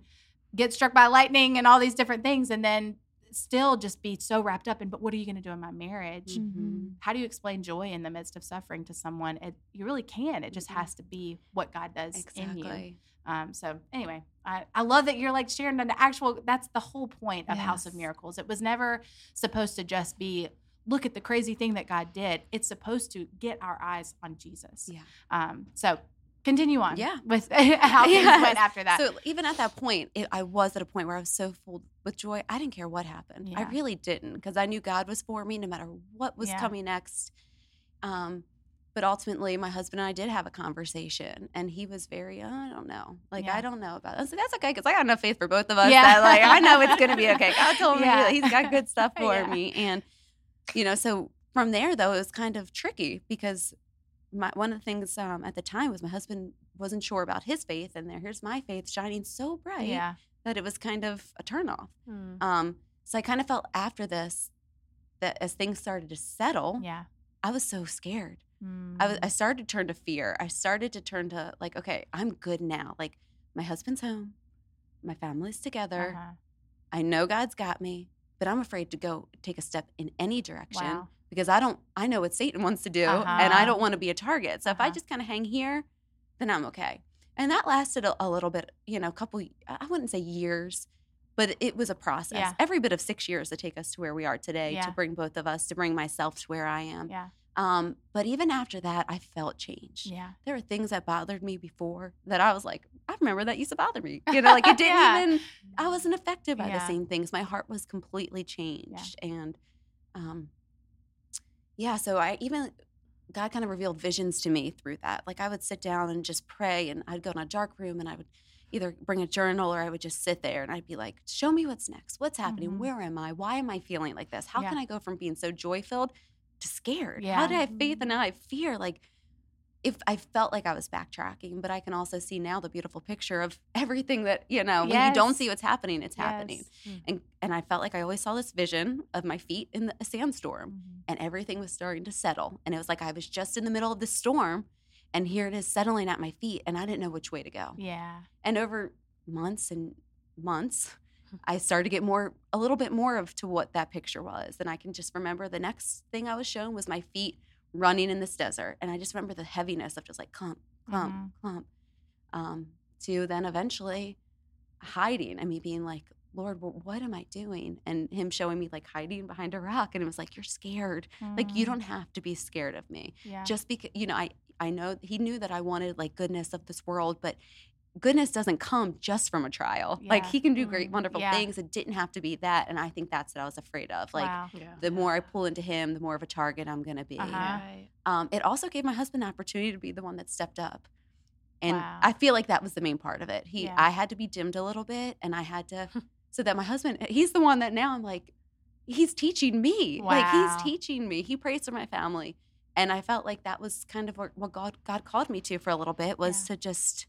[SPEAKER 1] get struck by lightning and all these different things and then still just be so wrapped up in but what are you going to do in my marriage
[SPEAKER 3] Mhm.
[SPEAKER 1] how do you explain joy in the midst of suffering to someone it, you really can it just
[SPEAKER 3] Mhm.
[SPEAKER 1] has to be what god does in you um, so anyway, I, I love that you're like sharing an actual. That's the whole point of House of Miracles. It was never supposed to just be look at the crazy thing that God did. It's supposed to get our eyes on Jesus.
[SPEAKER 3] Yeah.
[SPEAKER 1] Um, so continue on.
[SPEAKER 3] Yeah.
[SPEAKER 1] With <laughs> how things
[SPEAKER 3] Yes.
[SPEAKER 1] went after that.
[SPEAKER 3] So even at that point, it, I was at a point where I was so full with joy. I didn't care what happened. I really didn't because I knew God was for me no matter what was
[SPEAKER 1] Yeah.
[SPEAKER 3] coming next. Um, but ultimately, my husband and I did have a conversation, and he was very, "Uh, I don't know, like
[SPEAKER 1] Yeah.
[SPEAKER 3] I don't know about. It. I said that's okay because I got enough faith for both of us.
[SPEAKER 1] Yeah.
[SPEAKER 3] that like I know it's gonna be okay. God <laughs> told me
[SPEAKER 1] Yeah.
[SPEAKER 3] that He's got good <laughs> stuff for
[SPEAKER 1] Yeah.
[SPEAKER 3] me, and you know, so from there though, it was kind of tricky because my one of the things um, at the time was my husband wasn't sure about his faith, and there here's my faith shining so bright
[SPEAKER 1] yeah.
[SPEAKER 3] that it was kind of a turnoff.
[SPEAKER 2] Mm.
[SPEAKER 3] Um, so I kind of felt after this that as things started to settle,
[SPEAKER 1] Yeah.
[SPEAKER 3] I was so scared. I
[SPEAKER 1] Mm.
[SPEAKER 3] was I started to turn to fear. I started to turn to like, okay, I'm good now. Like my husband's home, my family's together.
[SPEAKER 1] Uh-huh.
[SPEAKER 3] I know God's got me, but I'm afraid to go take a step in any direction
[SPEAKER 1] Wow.
[SPEAKER 3] because I don't I know what Satan wants to do and I
[SPEAKER 1] Uh-huh.
[SPEAKER 3] don't want to be a target. So if I
[SPEAKER 1] Uh-huh.
[SPEAKER 3] just kind of hang here, then I'm okay. And that lasted a, a little bit, you know, a couple I wouldn't say years, but it was a process.
[SPEAKER 1] Yeah.
[SPEAKER 3] Every bit of 6 years to take us to where we are today,
[SPEAKER 1] Yeah.
[SPEAKER 3] to bring both of us, to bring myself to where I am.
[SPEAKER 1] Yeah.
[SPEAKER 3] Um, but even after that, I felt change.
[SPEAKER 1] Yeah.
[SPEAKER 3] There were things that bothered me before that I was like, I remember that used to bother me. You know, like it <laughs> didn't
[SPEAKER 1] Yeah.
[SPEAKER 3] even, I wasn't affected by the same things. My heart was completely changed. And um, yeah, so I even, God kind of revealed visions to me through that. Like I would sit down and just pray, and I'd go in a dark room and I would either bring a journal or I would just sit there and I'd be like, show me what's next. What's happening?
[SPEAKER 1] Mhm.
[SPEAKER 3] Where am I? Why am I feeling like this? How
[SPEAKER 1] Yeah.
[SPEAKER 3] can I go from being so joy filled scared?
[SPEAKER 1] Yeah.
[SPEAKER 3] How did I have faith and now I have fear? Like, if I felt like I was backtracking, but I can also see now the beautiful picture of <laughs> everything that, you know, when you don't see what's happening, it's happening.
[SPEAKER 1] Yes.
[SPEAKER 3] And and I felt like I always saw this vision of my feet in the, a sandstorm
[SPEAKER 1] Mhm.
[SPEAKER 3] and everything was starting to settle. And it was like I was just in the middle of the storm and here it is settling at my feet and I didn't know which way to go.
[SPEAKER 1] Yeah.
[SPEAKER 3] And over months and months, I started to get more, a little bit more of to what that picture was. And I can just remember the next thing I was shown was my feet running in this desert. And I just remember the heaviness of just like clump, clump,
[SPEAKER 1] Mhm.
[SPEAKER 3] clump. Um, to then eventually hiding and me being like, Lord, wh- what am I doing? And him showing me like hiding behind a rock. And it was like, You're scared. Like, you
[SPEAKER 1] Mm.
[SPEAKER 3] don't have to be scared of me
[SPEAKER 1] Yeah.
[SPEAKER 3] just because you know i i know he knew that i wanted like goodness of this world but goodness doesn't come just from a trial like he can do great
[SPEAKER 4] Mm,
[SPEAKER 3] wonderful
[SPEAKER 1] yeah.
[SPEAKER 3] things it didn't have to be that and i think that's what i was afraid of like
[SPEAKER 1] wow.
[SPEAKER 2] Yeah.
[SPEAKER 3] the more i pull into him the more of a target i'm going to be
[SPEAKER 1] Uh-huh.
[SPEAKER 3] Um, it also gave my husband an opportunity to be the one that stepped up and
[SPEAKER 1] Wow.
[SPEAKER 3] i feel like that was the main part of it he
[SPEAKER 1] Yeah.
[SPEAKER 3] i had to be dimmed a little bit and i had to <laughs> so that my husband he's the one that now i'm like he's teaching me like he's teaching me he prays for my family and i felt like that was kind of what, what god god called me to for a little bit was
[SPEAKER 1] Yeah.
[SPEAKER 3] to just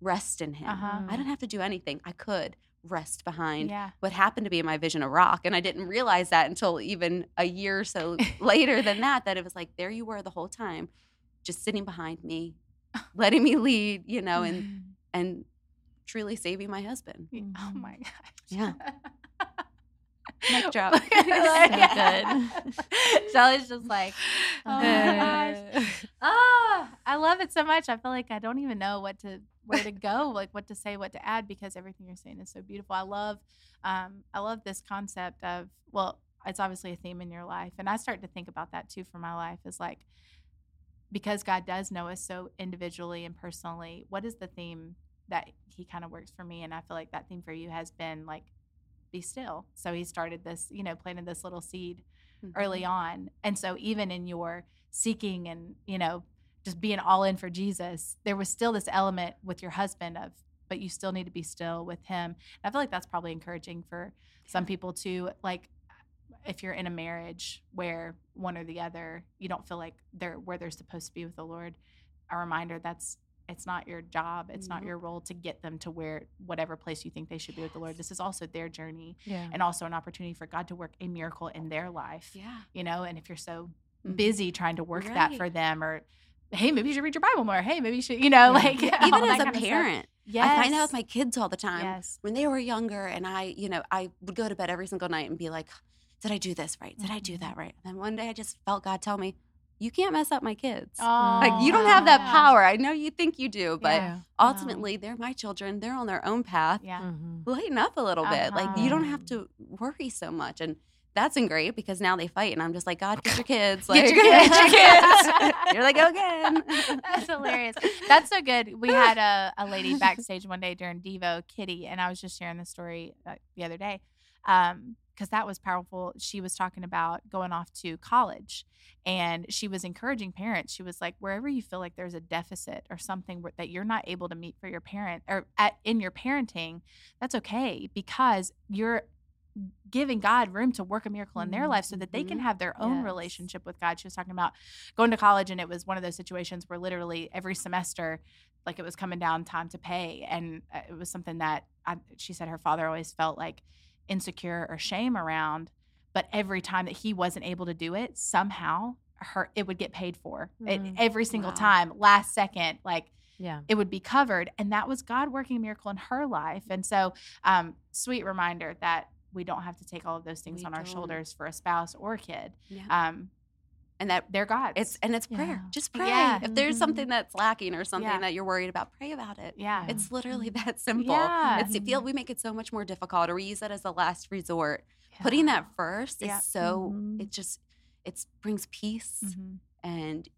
[SPEAKER 3] rest in him
[SPEAKER 1] Uh-huh.
[SPEAKER 3] i don't have to do anything i could rest behind
[SPEAKER 1] Yeah.
[SPEAKER 3] what happened to be in my vision a rock and i didn't realize that until even a year or so <laughs> later than that that it was like there you were the whole time just sitting behind me letting me lead you know and <laughs> and truly saving my husband
[SPEAKER 1] Oh my gosh.
[SPEAKER 3] Yeah. Mic drop.
[SPEAKER 1] good. Shelley's just like, oh my gosh. Oh, I love it so much. I feel like I don't even know what to where to go, like what to say, what to add, because everything you're saying is so beautiful. I love, um, I love this concept of well, it's obviously a theme in your life, and I start to think about that too for my life. Is like because God does know us so individually and personally. What is the theme that He kind of works for me? And I feel like that theme for you has been like be still. So He started this, you know, planted this little seed early
[SPEAKER 3] Mhm.
[SPEAKER 1] on. And so even in your seeking and, you know, just being all in for Jesus, there was still this element with your husband of but you still need to be still with him. And I feel like that's probably encouraging for some people to like if you're in a marriage where one or the other you don't feel like they're where they're supposed to be with the Lord, a reminder that's it's not your job, it's not your role to get them to where whatever place you think they should be with the Lord. This is also their journey
[SPEAKER 2] Yeah.
[SPEAKER 1] and also an opportunity for God to work a miracle in their life
[SPEAKER 3] Yeah.
[SPEAKER 1] you know and if you're so
[SPEAKER 3] Mhm.
[SPEAKER 1] busy trying to work that for them or hey maybe you should read your bible more hey maybe you should you know
[SPEAKER 2] Yeah.
[SPEAKER 1] like <laughs>
[SPEAKER 3] Yeah, Even as a
[SPEAKER 1] kind of stuff.
[SPEAKER 3] parent,
[SPEAKER 1] yes
[SPEAKER 3] I find that with my kids all the time.
[SPEAKER 1] yes
[SPEAKER 3] When they were younger, and I, you know, I would go to bed every single night and be like, "Did I do this right? Did I do
[SPEAKER 1] Mhm.
[SPEAKER 3] that right?" And then one day, I just felt God tell me, "You can't mess up my kids.
[SPEAKER 1] oh,
[SPEAKER 3] like you don't have that
[SPEAKER 1] yeah.
[SPEAKER 3] power. I know you think you do, but
[SPEAKER 1] Yeah.
[SPEAKER 3] ultimately, they're my children. They're on their own path.
[SPEAKER 1] yeah
[SPEAKER 2] Mhm.
[SPEAKER 3] Lighten up a little bit. Like you don't have
[SPEAKER 2] Uh-huh.
[SPEAKER 3] to worry so much." And that's been great because now they fight, and I'm just like, "God, get your <laughs> kids.
[SPEAKER 1] Get
[SPEAKER 3] Like,
[SPEAKER 1] your kids.
[SPEAKER 3] get your kids. They go again."
[SPEAKER 1] That's hilarious. That's so good. We <laughs> had a, a lady backstage one day during Devo, Kitty, and I was just sharing the story uh, the other day because that was powerful. She was talking about going off to college and she was encouraging parents. She was like, wherever you feel like there's a deficit or something that you're not able to meet for your parent or at, in your parenting, that's okay because you're giving God room to work a miracle in their life so that they can
[SPEAKER 3] Mhm.
[SPEAKER 1] have their own
[SPEAKER 4] Yes.
[SPEAKER 1] relationship with God. She was talking about going to college and it was one of those situations where literally every semester like it was coming down time to pay and uh, it was something that I, she said her father always felt like insecure or shame around but every time that he wasn't able to do it somehow her it would get paid for it,
[SPEAKER 2] Mhm.
[SPEAKER 1] every single
[SPEAKER 3] Wow.
[SPEAKER 1] time last second like
[SPEAKER 2] Yeah.
[SPEAKER 1] it would be covered and that was god working a miracle in her life and so um sweet reminder that we don't have to take all of those things
[SPEAKER 3] We
[SPEAKER 1] on our
[SPEAKER 3] don't.
[SPEAKER 1] shoulders for a spouse or a kid
[SPEAKER 3] Yeah.
[SPEAKER 1] um
[SPEAKER 3] and that
[SPEAKER 1] they're God.
[SPEAKER 3] it's and it's prayer.
[SPEAKER 4] Yeah.
[SPEAKER 3] Just pray.
[SPEAKER 1] Yeah.
[SPEAKER 3] If there's something that's lacking or something
[SPEAKER 1] Yeah.
[SPEAKER 3] that you're worried about, pray about it.
[SPEAKER 1] yeah.
[SPEAKER 3] It's literally that simple.
[SPEAKER 1] Yeah.
[SPEAKER 3] It's it feel we make it so much more difficult, or we use it as a last resort. Putting that first
[SPEAKER 1] Yeah.
[SPEAKER 3] is so
[SPEAKER 4] Mhm.
[SPEAKER 3] it just it brings peace,
[SPEAKER 1] Mhm.
[SPEAKER 3] and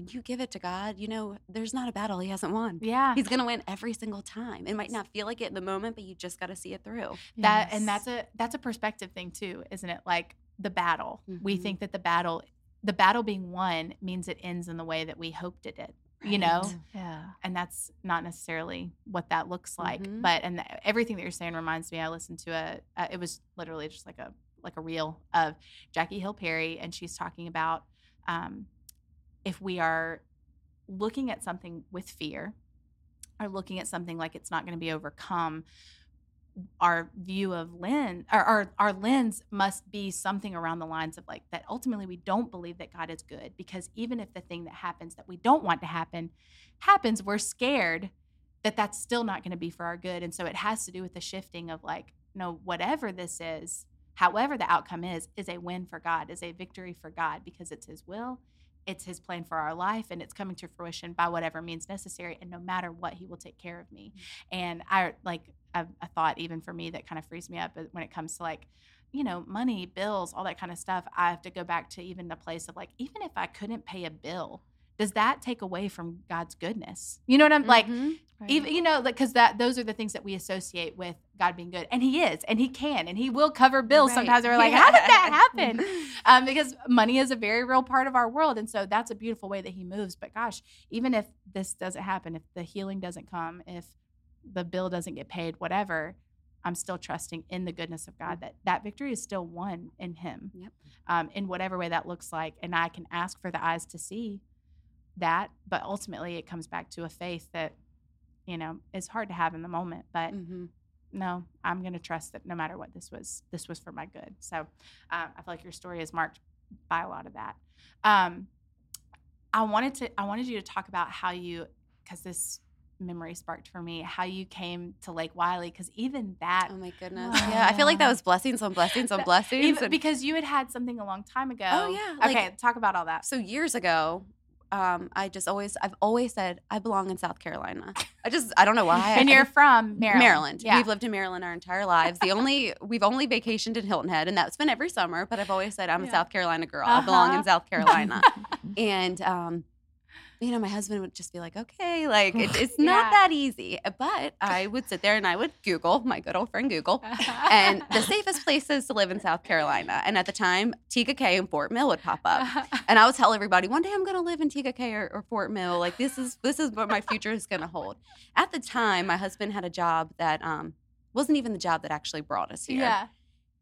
[SPEAKER 3] when you give it to God, you know there's not a battle He hasn't won.
[SPEAKER 1] Yeah.
[SPEAKER 3] He's gonna win every single time. It might not feel like it in the moment, but you just got to see it through.
[SPEAKER 1] that and that's a that's a perspective thing too isn't it like the battle we
[SPEAKER 3] Mhm.
[SPEAKER 1] think that the battle the battle being won means it ends in the way that we hoped it did you know
[SPEAKER 4] Yeah.
[SPEAKER 1] and that's not necessarily what that looks like
[SPEAKER 3] Mhm.
[SPEAKER 1] but and th- everything that you're saying reminds me i listened to a uh, it was literally just like a like a reel of jackie hill perry and she's talking about um, if we are looking at something with fear or looking at something like it's not going to be overcome our view of lens or our, our lens must be something around the lines of like that ultimately we don't believe that god is good because even if the thing that happens that we don't want to happen happens we're scared that that's still not going to be for our good. And so it has to do with the shifting of like no whatever this is however the outcome is is a win for god is a victory for god because it's his will it's his plan for our life and it's coming to fruition by whatever means necessary and no matter what he will take care of me. And i like a, a thought even for me that kind of frees me up uh, when it comes to like you know money bills all that kind of stuff i have to go back to even the place of like even if i couldn't pay a bill does that take away from god's goodness? You know what i'm like
[SPEAKER 3] Mhm.
[SPEAKER 1] even you know like because that those are the things that we associate with god being good and he is and he can and he will cover bills
[SPEAKER 3] Right.
[SPEAKER 1] sometimes we're like how did that <laughs> happen um, because money is a very real part of our world and so that's a beautiful way that he moves but gosh even if this doesn't happen if the healing doesn't come if the bill doesn't get paid whatever i'm still trusting in the goodness of god that that victory is still won in him
[SPEAKER 3] Yep.
[SPEAKER 1] um, in whatever way that looks like and i can ask for the eyes to see that but ultimately it comes back to a faith that you know is hard to have in the moment but
[SPEAKER 3] Mhm.
[SPEAKER 1] no i'm going to trust that no matter what this was this was for my good so um, i feel like your story is marked by a lot of that um, i wanted to i wanted you to talk about how you because this memory sparked for me how you came to Lake Wylie because even that
[SPEAKER 3] Oh my goodness. Yeah, I feel like that was blessings on blessings on blessings.
[SPEAKER 1] even,
[SPEAKER 3] and-
[SPEAKER 1] because you had had something a long time ago
[SPEAKER 3] Oh, yeah, like-
[SPEAKER 1] okay talk about all that
[SPEAKER 3] so years ago, um, I just always, I've always said I belong in South Carolina. I just, I don't know why.
[SPEAKER 1] and
[SPEAKER 3] I-
[SPEAKER 1] you're from maryland
[SPEAKER 3] Maryland.
[SPEAKER 1] yeah
[SPEAKER 3] We've lived in Maryland our entire lives. The only <laughs> we've only vacationed in Hilton Head, and that's been every summer. But I've always said I'm a South Carolina girl. I belong
[SPEAKER 1] Uh-huh.
[SPEAKER 3] in South Carolina. <laughs> and um, you know, my husband would just be like, "Okay, like it, it's <laughs> not
[SPEAKER 1] Yeah.
[SPEAKER 3] that easy." But <laughs> I would sit there and I would Google my good old friend Google. And the <laughs> safest places to live in South Carolina. And at the time, Tega Cay and Fort Mill would pop up. And I would tell everybody, one day I'm going to live in Tega Cay or, or Fort Mill. Like this is this is what my future is going to hold. At the time, my husband had a job that um, wasn't even the job that actually brought us here.
[SPEAKER 1] yeah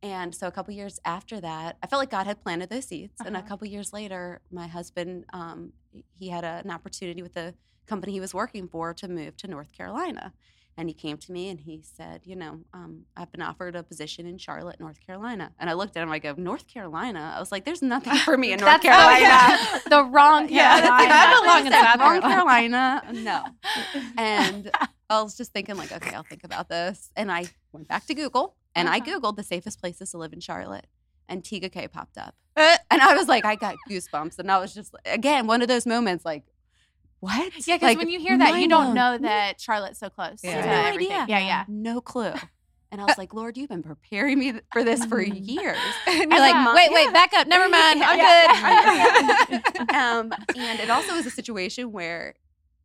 [SPEAKER 3] And so a couple years after that, I felt like God had planted those seeds. And a
[SPEAKER 1] Uh-huh.
[SPEAKER 3] couple years later, my husband um, he had a, an opportunity with the company he was working for to move to North Carolina. And he came to me and he said, you know, um, I've been offered a position in Charlotte, North Carolina. And I looked at him, I go, North Carolina? I was like, there's nothing <laughs> for me in North
[SPEAKER 1] That's- oh,
[SPEAKER 3] Carolina.
[SPEAKER 1] yeah. <laughs> the wrong <laughs>
[SPEAKER 3] Yeah,
[SPEAKER 1] Carolina.
[SPEAKER 3] exactly
[SPEAKER 2] I belong in
[SPEAKER 3] I said,
[SPEAKER 2] South
[SPEAKER 3] Wrong
[SPEAKER 2] Carolina.
[SPEAKER 3] Carolina. No. And I was just thinking, like, okay, I'll think about this. And I went back to Google and I. Googled the safest places to live in Charlotte. And Tega Cay popped up. <laughs> And I was like, I got goosebumps. And I was just, again, one of those moments like, what?
[SPEAKER 1] Yeah, because
[SPEAKER 3] Like,
[SPEAKER 1] when you hear that, you don't know that Charlotte's so close
[SPEAKER 2] Yeah.
[SPEAKER 1] to
[SPEAKER 2] No
[SPEAKER 1] everything.
[SPEAKER 3] idea.
[SPEAKER 1] Yeah, yeah.
[SPEAKER 3] No clue. And I was <laughs> like, Lord, you've been preparing me for this for years. <laughs>
[SPEAKER 2] and you're like,
[SPEAKER 1] Yeah.
[SPEAKER 2] wait, wait, back up. Never mind. I'm
[SPEAKER 1] Yeah.
[SPEAKER 2] good.
[SPEAKER 3] um, and it also was a situation where,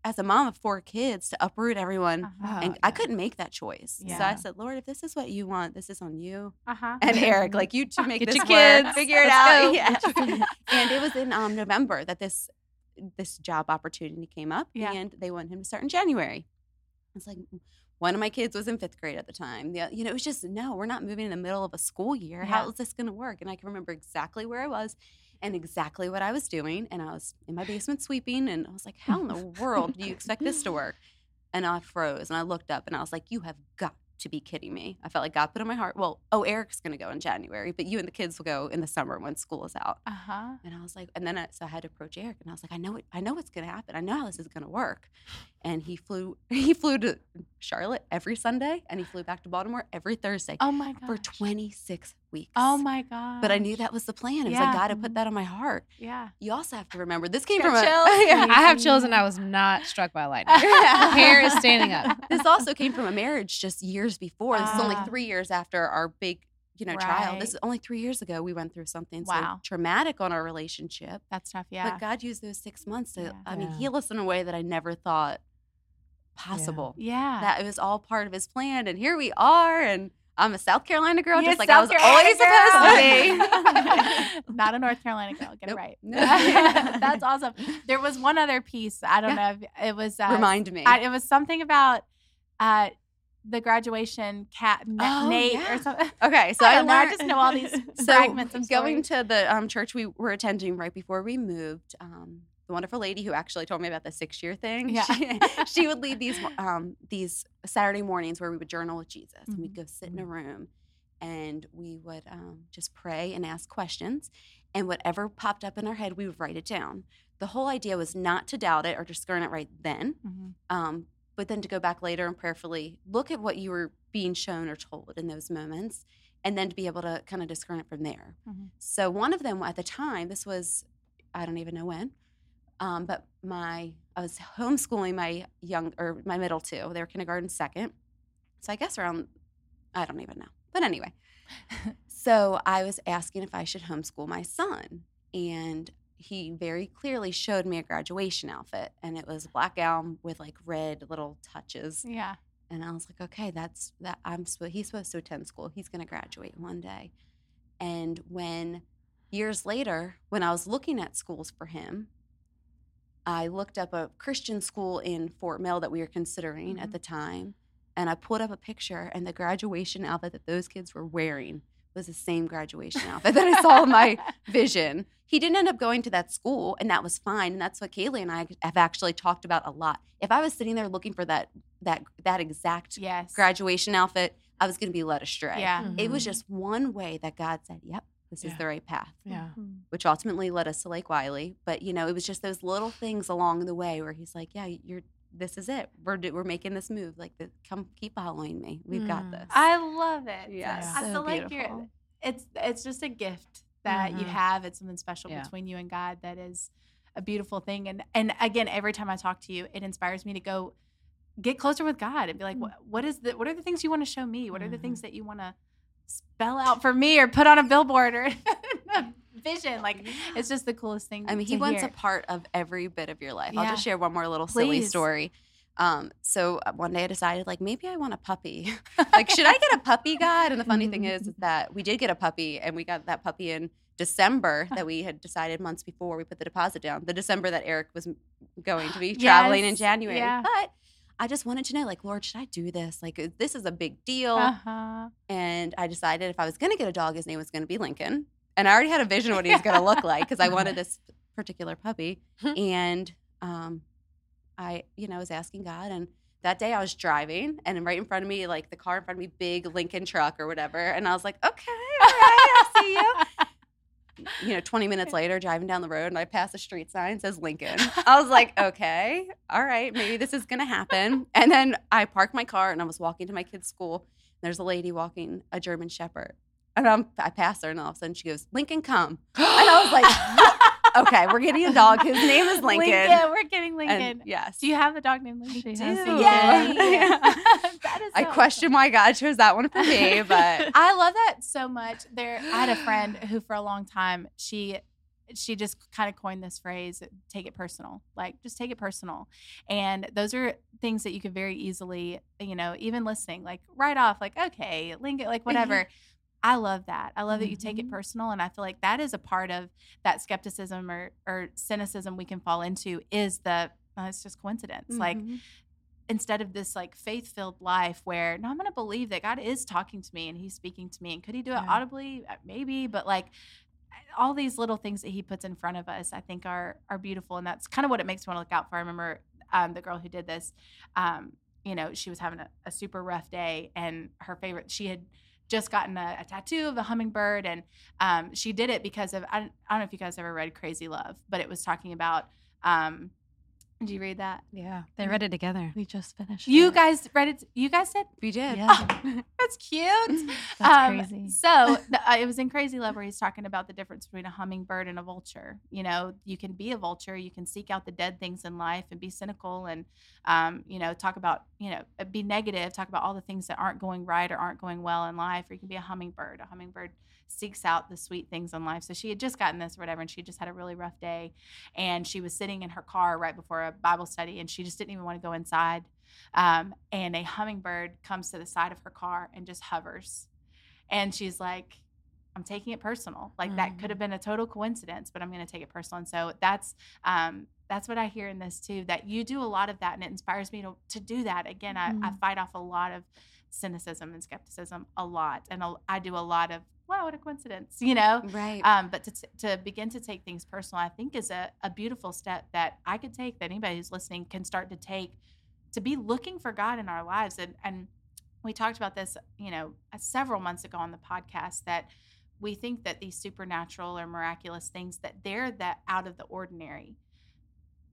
[SPEAKER 3] as a mom of four kids, to uproot everyone,
[SPEAKER 1] Uh-huh.
[SPEAKER 3] and I couldn't make that choice. So I said, Lord, if this is what you want, this is on you
[SPEAKER 1] Uh-huh.
[SPEAKER 3] and <laughs> Eric. Like you to <laughs> make
[SPEAKER 2] Get
[SPEAKER 3] this
[SPEAKER 2] your
[SPEAKER 3] work,
[SPEAKER 2] kids.
[SPEAKER 3] figure it
[SPEAKER 2] Let's
[SPEAKER 3] out.
[SPEAKER 2] go. <laughs>
[SPEAKER 3] Yeah. and it was in um, November that this this job opportunity came up,
[SPEAKER 1] Yeah.
[SPEAKER 3] and they wanted him to start in January. It's like one of my kids was in fifth grade at the time. The, you know, it was just no, we're not moving in the middle of a school year. How
[SPEAKER 1] Yeah.
[SPEAKER 3] is this going to work? And I can remember exactly where I was and exactly what I was doing. And I was in my basement sweeping, and I was like, "How in the world do you expect this to work?" And I froze, and I looked up, and I was like, "You have got." To be kidding me. I felt like God put in my heart, well, oh, Eric's going to go in January, but you and the kids will go in the summer when school is out.
[SPEAKER 1] Uh-huh.
[SPEAKER 3] And I was like, and then I, so I had to approach Eric, and I was like, I know it, I know what's going to happen. I know how this is going to work. And he flew <laughs> he flew to Charlotte every Sunday and he flew back to Baltimore every Thursday
[SPEAKER 1] Oh my god.
[SPEAKER 3] for 26 weeks.
[SPEAKER 1] Oh my god.
[SPEAKER 3] But I knew that was the plan. It was
[SPEAKER 1] Yeah.
[SPEAKER 3] like God had put that on my heart.
[SPEAKER 1] Yeah.
[SPEAKER 3] You also have to remember this came
[SPEAKER 1] Got
[SPEAKER 3] from a
[SPEAKER 1] chills? <laughs>
[SPEAKER 3] Yeah.
[SPEAKER 2] I have chills and I was not struck by lightning. <laughs> Hair is standing up.
[SPEAKER 3] this also came from a marriage just years before. This is only
[SPEAKER 1] Ah.
[SPEAKER 3] three years after our big, you know, trial. This is only three years ago we went through something
[SPEAKER 1] Wow.
[SPEAKER 3] so traumatic on our relationship.
[SPEAKER 1] That's tough. Yeah.
[SPEAKER 3] But God used those six months to,
[SPEAKER 1] Yeah.
[SPEAKER 3] I mean,
[SPEAKER 2] Yeah.
[SPEAKER 3] heal us in a way that I never thought possible.
[SPEAKER 1] yeah.
[SPEAKER 3] That it was all part of His plan, and here we are. And I'm a South Carolina girl,
[SPEAKER 1] You're
[SPEAKER 3] just like
[SPEAKER 1] South
[SPEAKER 3] I was
[SPEAKER 1] Carolina
[SPEAKER 3] always supposed to
[SPEAKER 1] girl. <laughs> <laughs> Not a North Carolina girl. Get
[SPEAKER 3] Nope.
[SPEAKER 1] it right. <laughs> That's awesome. There was one other piece. I don't know. If it was. Uh.
[SPEAKER 3] Remind me.
[SPEAKER 1] I, it was something about uh, the graduation cat Na-
[SPEAKER 3] Oh,
[SPEAKER 1] Nate
[SPEAKER 3] yeah.
[SPEAKER 1] or something.
[SPEAKER 3] Okay, so
[SPEAKER 1] I
[SPEAKER 3] I,
[SPEAKER 1] don't know, I just know all these
[SPEAKER 3] so
[SPEAKER 1] fragments of
[SPEAKER 3] going
[SPEAKER 1] stories.
[SPEAKER 3] to the um, church we were attending right before we moved. Um, the wonderful lady who actually told me about the six year thing.
[SPEAKER 1] Yeah.
[SPEAKER 3] She, <laughs> she would lead these um, these Saturday mornings where we would journal with Jesus, and we'd
[SPEAKER 1] Mhm.
[SPEAKER 3] go sit in a room, and we would um, just pray and ask questions, and whatever popped up in our head, we would write it down. The whole idea was not to doubt it or discern it right then,
[SPEAKER 1] Mhm.
[SPEAKER 3] um, but then to go back later and prayerfully look at what you were being shown or told in those moments, and then to be able to kind of discern it from there.
[SPEAKER 1] Mhm.
[SPEAKER 3] So one of them at the time, this was I don't even know when, um, but my I was homeschooling my young or my middle two. They were kindergarten second, so I guess around I don't even know. But anyway, <laughs> so I was asking if I should homeschool my son, and he very clearly showed me a graduation outfit, and it was a black gown with like red little touches.
[SPEAKER 1] Yeah.
[SPEAKER 3] And I was like, okay, that's that. I'm supposed. He's supposed to attend school. He's going to graduate one day. And when years later, when I was looking at schools for him, I looked up a Christian school in Fort Mill that we were considering
[SPEAKER 1] Mhm.
[SPEAKER 3] at the time, and I pulled up a picture, and the graduation outfit that those kids were wearing was the same graduation outfit that I saw in my <laughs> vision. He didn't end up going to that school, and that was fine. And that's what Kaylee and I have actually talked about a lot. If I was sitting there looking for that that that exact
[SPEAKER 1] Yes.
[SPEAKER 3] graduation outfit, I was going to be led astray.
[SPEAKER 1] Yeah.
[SPEAKER 3] It was
[SPEAKER 2] Mhm.
[SPEAKER 3] just one way that God said, "Yep, this is the right path,"
[SPEAKER 2] Yeah.
[SPEAKER 3] which ultimately led us to Lake Wylie. But you know, it was just those little things along the way where He's like, "Yeah, you're. This is it. We're we're making this move. Like, the, come, keep following me. We've got
[SPEAKER 2] Mm.
[SPEAKER 3] this."
[SPEAKER 1] I love it.
[SPEAKER 3] Yes.
[SPEAKER 1] I
[SPEAKER 4] So
[SPEAKER 1] feel like you're. It's it's just a gift that you
[SPEAKER 2] Mhm.
[SPEAKER 1] have. It's something special
[SPEAKER 2] Yeah.
[SPEAKER 1] between you and God that is a beautiful thing. And and again, every time I talk to you, it inspires me to go get closer with God and be like, what, what is the what are the things you want to show me? What are the things that you want to spell out for me or put on a billboard or a <laughs> vision? Like it's just the coolest thing.
[SPEAKER 3] I mean, he wants
[SPEAKER 1] hear.
[SPEAKER 3] a part of every bit of your life. I'll just share one more little silly story. Um, so uh, one day I decided, like, maybe I want a puppy. <laughs> like, should I get a puppy, <laughs> God? And the funny thing is, is that we did get a puppy, and we got that puppy in December that we had decided months before we put the deposit down. The December that Eric was going to be <gasps> traveling in January.
[SPEAKER 1] yeah.
[SPEAKER 3] But I just wanted to know, like, Lord, should I do this? Like, uh, this is a big deal.
[SPEAKER 1] Uh-huh.
[SPEAKER 3] And I decided if I was going to get a dog, his name was going to be Lincoln. And I already had a vision of what he was going to look like because I wanted <laughs> this particular puppy. <laughs> and um, I, you know, was asking God. And that day I was driving, and right in front of me, like the car in front of me, big Lincoln truck or whatever. And I was like, okay, all right, I'll see you. <laughs> You know, 20 minutes later, driving down the road, and I pass a street sign says Lincoln. <laughs> I was like, okay, all right, maybe this is gonna happen. And then I parked my car and I was walking to my kid's school. There's a lady walking a German Shepherd, and I'm, I passed her, and all of a sudden she goes, "Lincoln, come!" And I was like, <gasps> "Okay, we're getting a dog. His name is Lincoln."
[SPEAKER 1] Yeah, we're getting Lincoln.
[SPEAKER 3] And yes,
[SPEAKER 1] Do you have a dog named Lincoln?
[SPEAKER 4] She
[SPEAKER 3] do.
[SPEAKER 4] a
[SPEAKER 1] Yay!
[SPEAKER 3] Yeah. <laughs> <laughs>
[SPEAKER 1] that is
[SPEAKER 3] I
[SPEAKER 1] so
[SPEAKER 3] question why God chose that one for me, <laughs> but
[SPEAKER 1] I love that so much. There, I had a friend who, for a long time, she she just kind of coined this phrase take it personal like just take it personal and those are things that you could very easily you know even listening like right off like okay link it like mm-hmm. whatever i love that i love that you take it
[SPEAKER 4] Mhm.
[SPEAKER 1] personal and i feel like that is a part of that skepticism or or cynicism we can fall into is the uh, it's just coincidence like
[SPEAKER 3] Mhm.
[SPEAKER 1] instead of this like faith filled life where no, I'm going to believe that God is talking to me and He's speaking to me. And could He do it
[SPEAKER 2] Yeah.
[SPEAKER 1] audibly? Uh, Maybe, but like all these little things that He puts in front of us, I think are are beautiful, and that's kind of what it makes me want to look out for. I remember um, the girl who did this. Um, you know, she was having a, a super rough day, and her favorite she had just gotten a, a tattoo of a hummingbird and um, she did it because of I don't, I don't know if you guys ever read crazy love but it was talking about um, Did you read that?
[SPEAKER 2] Yeah, they read it together.
[SPEAKER 4] We just finished.
[SPEAKER 1] You
[SPEAKER 4] it.
[SPEAKER 1] guys read it. You guys did.
[SPEAKER 3] We did.
[SPEAKER 4] Yeah. <laughs>
[SPEAKER 1] That's cute. <laughs>
[SPEAKER 4] That's
[SPEAKER 1] Um,
[SPEAKER 4] crazy.
[SPEAKER 1] So <laughs> the, uh, it was in Crazy Love where he's talking about the difference between a hummingbird and a vulture. You know, you can be a vulture, you can seek out the dead things in life and be cynical and, um, you know, talk about, you know, uh, be negative, talk about all the things that aren't going right or aren't going well in life. Or you can be a hummingbird. A hummingbird seeks out the sweet things in life. So she had just gotten this or whatever, and she just had a really rough day. And she was sitting in her car right before a Bible study, and she just didn't even want to go inside. Um, and a hummingbird comes to the side of her car and just hovers. And she's like, I'm taking it personal. Like that could have been a total coincidence, but I'm going to take it personal. And so that's um, that's what I hear in this too. That you do a lot of that, and it inspires me to to do that. Again, I, I
[SPEAKER 4] Mhm.
[SPEAKER 1] fight off a lot of cynicism and skepticism a lot, and a, I do a lot of wow, what a coincidence, you know.
[SPEAKER 3] Right.
[SPEAKER 1] Um, but to, t- to begin to take things personal, I think is a, a beautiful step that I could take, that anybody who's listening can start to take to be looking for God in our lives. And, and we talked about this, you know, uh, several months ago on the podcast that we think that these supernatural or miraculous things that they're that out of the ordinary.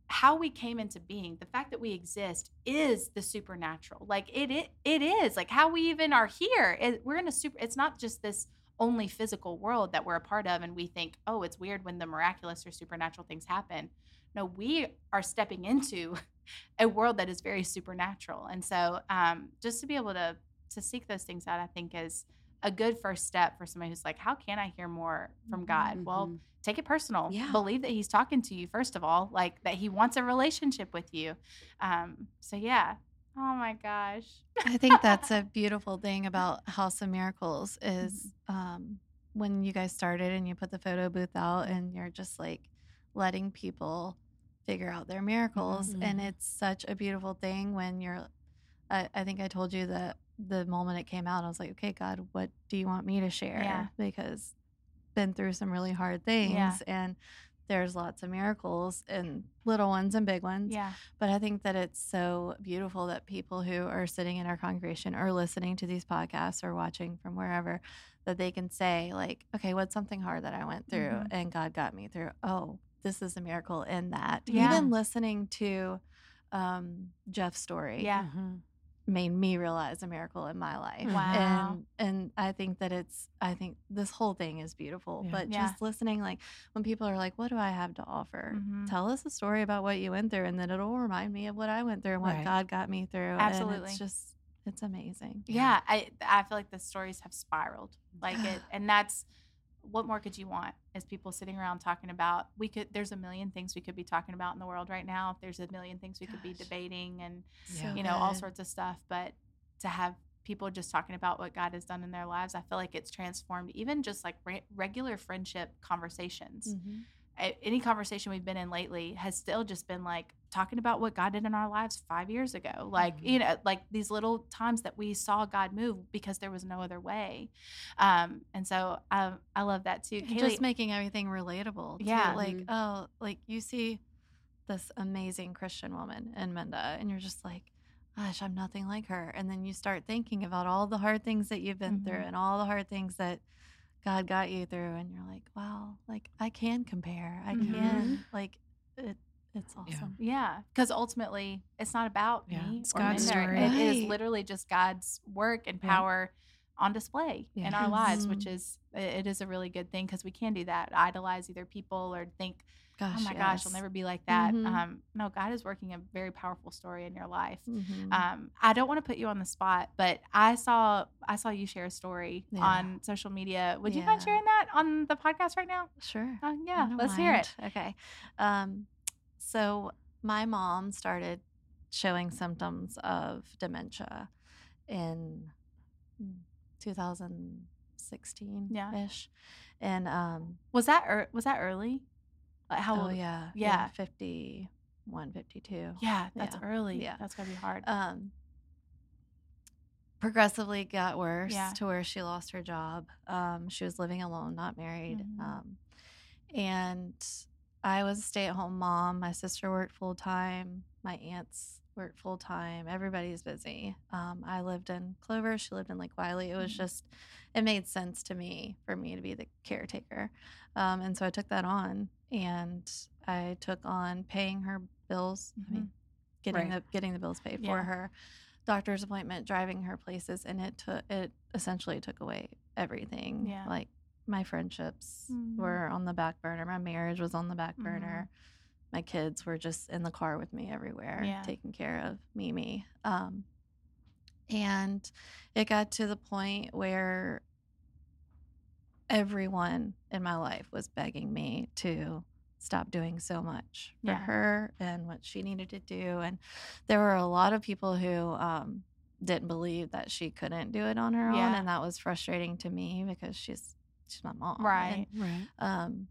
[SPEAKER 1] How we came into being, the fact that we exist is the supernatural. Like it, it, it is like how we even are here. It, we're in a super. It's not just this only physical world that we're a part of and we think oh it's weird when the miraculous or supernatural things happen. No we are stepping into <laughs> a world that is very supernatural and so um, just to be able to to seek those things out i think is a good first step for somebody who's like how can i hear more from god? Well
[SPEAKER 3] Mhm.
[SPEAKER 1] take it personal.
[SPEAKER 3] Yeah.
[SPEAKER 1] believe that he's talking to you first of all like that he wants a relationship with you. Um, so yeah oh my gosh
[SPEAKER 4] I think that's a <laughs> beautiful thing about House of Miracles is um, when you guys started and you put the photo booth out and you're just like letting people figure out their miracles. And it's such a beautiful thing when you're, I, I think I told you that the moment it came out, I was like, okay, God, what do you want me to share?
[SPEAKER 1] Yeah.
[SPEAKER 4] Because been through some really hard things
[SPEAKER 1] Yeah.
[SPEAKER 4] and there's lots of miracles and little ones and big ones.
[SPEAKER 1] yeah
[SPEAKER 4] But I think that it's so beautiful that people who are sitting in our congregation or listening to these podcasts or watching from wherever that they can say like, okay, what's something hard that I went through
[SPEAKER 1] Mhm.
[SPEAKER 4] and God got me through? Oh, this is a miracle in that.
[SPEAKER 1] Yeah.
[SPEAKER 4] Even listening to um, Jeff's story
[SPEAKER 1] yeah
[SPEAKER 2] Mhm.
[SPEAKER 4] Made me realize a miracle in my life.
[SPEAKER 1] Wow.
[SPEAKER 4] And and I think that it's I think this whole thing is beautiful.
[SPEAKER 2] Yeah.
[SPEAKER 4] But
[SPEAKER 1] Yeah.
[SPEAKER 4] just listening like when people are like, What do I have to offer?
[SPEAKER 1] Mhm.
[SPEAKER 4] Tell us a story about what you went through and then it'll remind me of what I went through and what
[SPEAKER 2] Right.
[SPEAKER 4] God got me through. And
[SPEAKER 1] Absolutely.
[SPEAKER 4] it's just it's amazing.
[SPEAKER 1] yeah i i feel like the stories have spiraled like it and that's what more could you want as people sitting around talking about we could there's a million things we could be talking about in the world right now there's a million things we could be debating and
[SPEAKER 2] Yeah.
[SPEAKER 1] you know all sorts of stuff but to have people just talking about what god has done in their lives i feel like it's transformed even just like re- regular friendship conversations
[SPEAKER 4] Mhm.
[SPEAKER 1] a- any conversation we've been in lately has still just been like talking about what God did in our lives five years ago. Like,
[SPEAKER 2] Mhm.
[SPEAKER 1] you know, like these little times that we saw God move because there was no other way. Um, and so I, I love that too. Kaylee,
[SPEAKER 4] just making everything relatable. too.
[SPEAKER 1] Yeah.
[SPEAKER 4] Like,
[SPEAKER 3] Mhm.
[SPEAKER 4] oh, like you see this amazing Christian woman in Menda, and you're just like, gosh, I'm nothing like her. And then you start thinking about all the hard things that you've been through
[SPEAKER 1] Mhm.
[SPEAKER 4] and all the hard things that God got you through. And you're like, wow, like I can compare. I
[SPEAKER 1] Mhm.
[SPEAKER 4] can, like, it, it's awesome.
[SPEAKER 1] yeah, because ultimately it's not about
[SPEAKER 2] Yeah,
[SPEAKER 1] me.
[SPEAKER 2] it's
[SPEAKER 1] or
[SPEAKER 2] God's
[SPEAKER 1] Minda.
[SPEAKER 2] story.
[SPEAKER 1] It is literally just God's work and
[SPEAKER 2] Yeah.
[SPEAKER 1] power on display in our lives, which
[SPEAKER 4] Mhm.
[SPEAKER 1] is it is a really good thing because we can do that. Idolize either people or think
[SPEAKER 4] Gosh,
[SPEAKER 1] oh my gosh, I'll never be like that.
[SPEAKER 4] Mhm.
[SPEAKER 1] Um, no, God is working a very powerful story in your life.
[SPEAKER 4] Mhm.
[SPEAKER 1] Um, I don't want to put you on the spot, but I saw I saw you share a story
[SPEAKER 4] Yeah.
[SPEAKER 1] on social media. Would you mind sharing that on the podcast right now?
[SPEAKER 4] Sure.
[SPEAKER 1] Uh, yeah, let's hear it.
[SPEAKER 4] Okay. Um, so my mom started showing symptoms of dementia in 2016
[SPEAKER 1] Yeah.
[SPEAKER 4] ish. And um,
[SPEAKER 1] Was that ear was that early? Like how
[SPEAKER 4] oh
[SPEAKER 1] old?
[SPEAKER 4] yeah,
[SPEAKER 1] Yeah.
[SPEAKER 4] 51, 52.
[SPEAKER 1] Yeah, that's
[SPEAKER 4] Yeah.
[SPEAKER 1] early.
[SPEAKER 4] Yeah.
[SPEAKER 1] that's gonna be hard.
[SPEAKER 4] um, progressively got worse
[SPEAKER 1] Yeah.
[SPEAKER 4] to where she lost her job. Um, she was living alone, not married.
[SPEAKER 1] Mhm.
[SPEAKER 4] Um, and I was a stay at home mom. My sister worked full time. My aunts worked full time. Everybody's busy. Um, I lived in Clover. She lived in Lake Wylie. It was
[SPEAKER 1] Mhm.
[SPEAKER 4] just, it made sense to me for me to be the caretaker. Um, and so I took that on and I took on paying her bills. I mean, getting
[SPEAKER 2] Right.
[SPEAKER 4] the getting the bills paid
[SPEAKER 1] Yeah.
[SPEAKER 4] for her, doctor's appointment, driving her places, and it took it essentially took away everything.
[SPEAKER 1] Yeah.
[SPEAKER 4] Like my friendships
[SPEAKER 1] Mhm.
[SPEAKER 4] were on the back burner. My marriage was on the back
[SPEAKER 1] Mhm.
[SPEAKER 4] burner. My kids were just in the car with me everywhere,
[SPEAKER 1] Yeah.
[SPEAKER 4] taking care of Mimi. Um, and it got to the point where everyone in my life was begging me to stop doing so much for
[SPEAKER 1] Yeah.
[SPEAKER 4] her and what she needed to do. And there were a lot of people who um, didn't believe that she couldn't do it on her own, and that was frustrating to me because she's she's my mom, and,
[SPEAKER 1] Right.
[SPEAKER 2] Right.
[SPEAKER 4] um,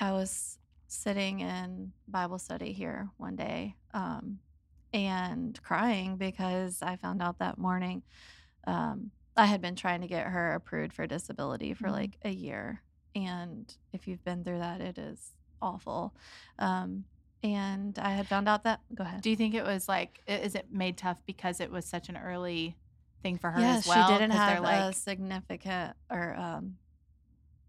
[SPEAKER 4] I was sitting in Bible study here one day um, and crying because I found out that morning um, I had been trying to get her approved for disability for
[SPEAKER 1] Mhm.
[SPEAKER 4] like a year. And if you've been through that, it is awful. Um, and I had found out that, go ahead.
[SPEAKER 1] Do you think it was like, is it made tough because it was such an early thing for her
[SPEAKER 4] Yes,
[SPEAKER 1] as well?
[SPEAKER 4] she didn't have
[SPEAKER 1] like,
[SPEAKER 4] a significant or um,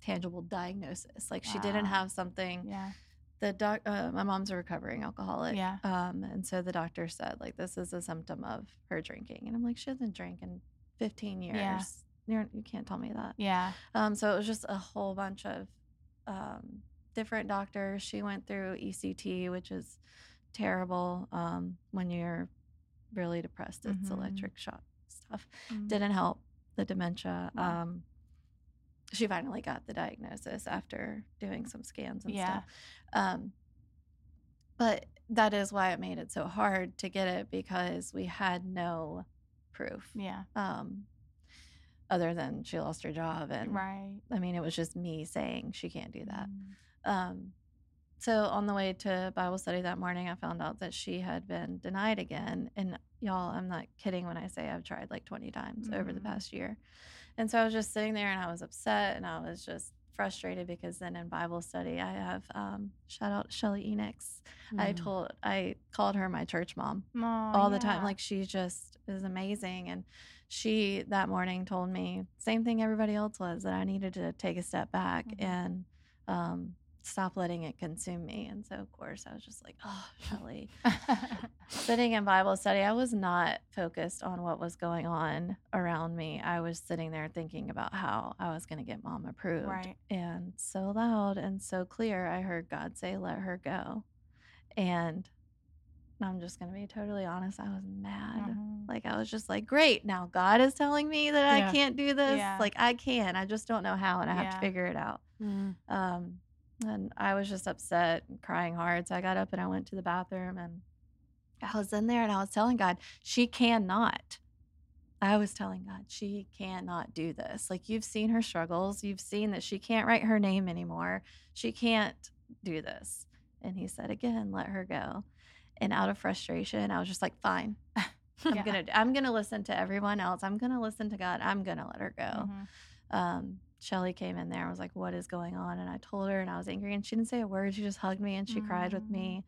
[SPEAKER 4] tangible diagnosis. Like she didn't have something
[SPEAKER 1] yeah,
[SPEAKER 4] the doc uh, my mom's a recovering alcoholic
[SPEAKER 1] Yeah.
[SPEAKER 4] um and so the doctor said like this is a symptom of her drinking and i'm like she hasn't drank in 15 years
[SPEAKER 1] Yeah.
[SPEAKER 4] You're, you can't tell me that
[SPEAKER 1] yeah,
[SPEAKER 4] um so it was just a whole bunch of um different doctors she went through ECT which is terrible um when you're really depressed it's
[SPEAKER 1] Mhm.
[SPEAKER 4] electric shock stuff
[SPEAKER 1] Mm.
[SPEAKER 4] didn't help the dementia
[SPEAKER 1] Wow.
[SPEAKER 4] um she finally got the diagnosis after doing some scans and
[SPEAKER 1] Yeah.
[SPEAKER 4] stuff um but that is why it made it so hard to get it because we had no proof
[SPEAKER 1] yeah,
[SPEAKER 4] um other than she lost her job and
[SPEAKER 1] right.
[SPEAKER 4] i mean it was just me saying she can't do that
[SPEAKER 1] Mm.
[SPEAKER 4] um, so on the way to Bible study that morning, I found out that she had been denied again. And y'all, I'm not kidding when I say I've tried like 20 times over the
[SPEAKER 1] Mhm.
[SPEAKER 4] past year. And so I was just sitting there and I was upset and I was just frustrated because then in Bible study, I have um, shout out Shelly Enix. I
[SPEAKER 2] Mm.
[SPEAKER 4] told, I called her my church mom
[SPEAKER 1] Oh,
[SPEAKER 4] all the time. Like she just is amazing. And she that morning told me same thing everybody else was that I needed to take a step back
[SPEAKER 1] Mhm.
[SPEAKER 4] and um, stop letting it consume me. And so of course I was just like, oh, Shelly. <laughs> Sitting in Bible study, I was not focused on what was going on around me. I was sitting there thinking about how I was going to get mom approved.
[SPEAKER 1] Right.
[SPEAKER 4] And so loud and so clear, I heard God say, let her go. And I'm just going to be totally honest, I was mad.
[SPEAKER 1] Mhm.
[SPEAKER 4] Like, I was just like, great, now God is telling me that
[SPEAKER 2] Yeah.
[SPEAKER 4] I can't do this.
[SPEAKER 1] Yeah.
[SPEAKER 4] Like, I can. I just don't know how, and I have to figure it out.
[SPEAKER 2] Mm.
[SPEAKER 4] Um, and I was just upset and crying hard. So I got up and I went to the bathroom and I was in there and I was telling God, she cannot. I was telling God, she cannot do this. Like, you've seen her struggles. You've seen that she can't write her name anymore. She can't do this. And he said, again, let her go. And out of frustration, I was just like, fine. <laughs> I'm
[SPEAKER 1] Yeah.
[SPEAKER 4] gonna I'm gonna listen to everyone else. I'm gonna listen to God. I'm gonna let her go
[SPEAKER 1] Mhm.
[SPEAKER 4] um, Shelly came in there and was like, What is going on? And I told her, and I was angry, and she didn't say a word. She just hugged me and she cried with me.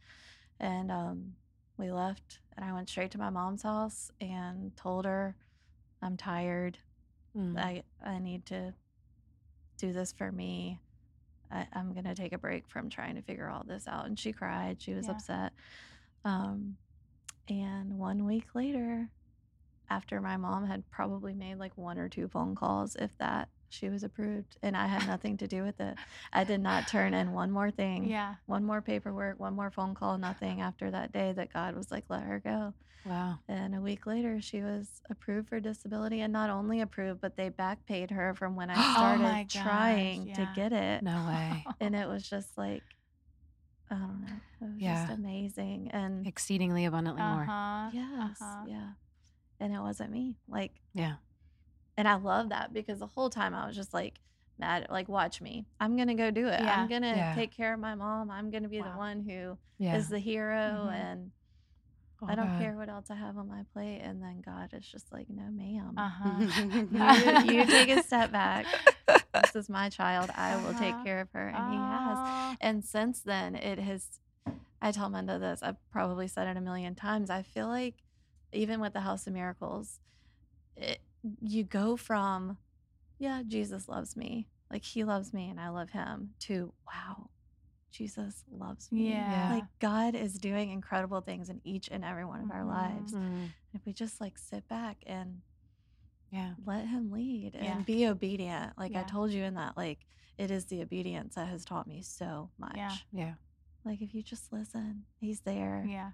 [SPEAKER 4] And um, we left, and I went straight to my mom's house and told her, I'm tired.
[SPEAKER 2] Mm.
[SPEAKER 4] I, I need to do this for me. I, I'm going to take a break from trying to figure all this out. And she cried. She was
[SPEAKER 1] Yeah.
[SPEAKER 4] upset. Um, and one week later, after my mom had probably made like one or two phone calls, if that, she was approved. And I had nothing to do with it. I did not turn in one more thing,
[SPEAKER 1] Yeah.
[SPEAKER 4] one more paperwork, one more phone call, nothing after that day that God was like, let her go.
[SPEAKER 2] Wow.
[SPEAKER 4] And a week later, she was approved for disability, and not only approved, but they back paid her from when I <gasps>
[SPEAKER 2] Oh
[SPEAKER 4] started
[SPEAKER 1] my gosh,
[SPEAKER 4] trying
[SPEAKER 1] yeah.
[SPEAKER 4] to get it.
[SPEAKER 2] No way. <laughs>
[SPEAKER 4] And it was just like, I don't know, it was
[SPEAKER 2] Yeah.
[SPEAKER 4] just amazing. And
[SPEAKER 2] Exceedingly abundantly more.
[SPEAKER 1] Uh-huh.
[SPEAKER 4] yes,
[SPEAKER 1] uh-huh.
[SPEAKER 4] yeah. And it wasn't me. Like,
[SPEAKER 2] Yeah.
[SPEAKER 4] And I love that because the whole time I was just like, mad, like, watch me. I'm going to go do it.
[SPEAKER 1] Yeah.
[SPEAKER 4] I'm going to
[SPEAKER 2] Yeah.
[SPEAKER 4] take care of my mom. I'm going to be the one who is
[SPEAKER 2] Yeah.
[SPEAKER 4] the hero.
[SPEAKER 1] Mhm.
[SPEAKER 4] And
[SPEAKER 2] Oh,
[SPEAKER 4] I don't
[SPEAKER 2] God.
[SPEAKER 4] care what else I have on my plate. And then God is just like, no, ma'am.
[SPEAKER 1] Uh-huh. <laughs>
[SPEAKER 4] you, you take a step back. <laughs> This is my child. I will take
[SPEAKER 1] Uh-huh.
[SPEAKER 4] care of her. And he has. And since then, it has, I tell Menda this, I've probably said it a million times. I feel like even with the House of Miracles, it, you go from, yeah, Jesus loves me, like he loves me and I love him, to, wow, Jesus loves me.
[SPEAKER 1] Yeah.
[SPEAKER 4] Like God is doing incredible things in each and every one of our
[SPEAKER 1] Mhm.
[SPEAKER 4] lives.
[SPEAKER 2] Mm,
[SPEAKER 4] If we just like sit back and
[SPEAKER 2] yeah.
[SPEAKER 4] let him lead
[SPEAKER 1] Yeah.
[SPEAKER 4] and be obedient. Like I told you in that, like it is the obedience that has taught me so much.
[SPEAKER 1] Yeah.
[SPEAKER 2] Yeah.
[SPEAKER 4] Like if you just listen, he's there.
[SPEAKER 1] Yeah.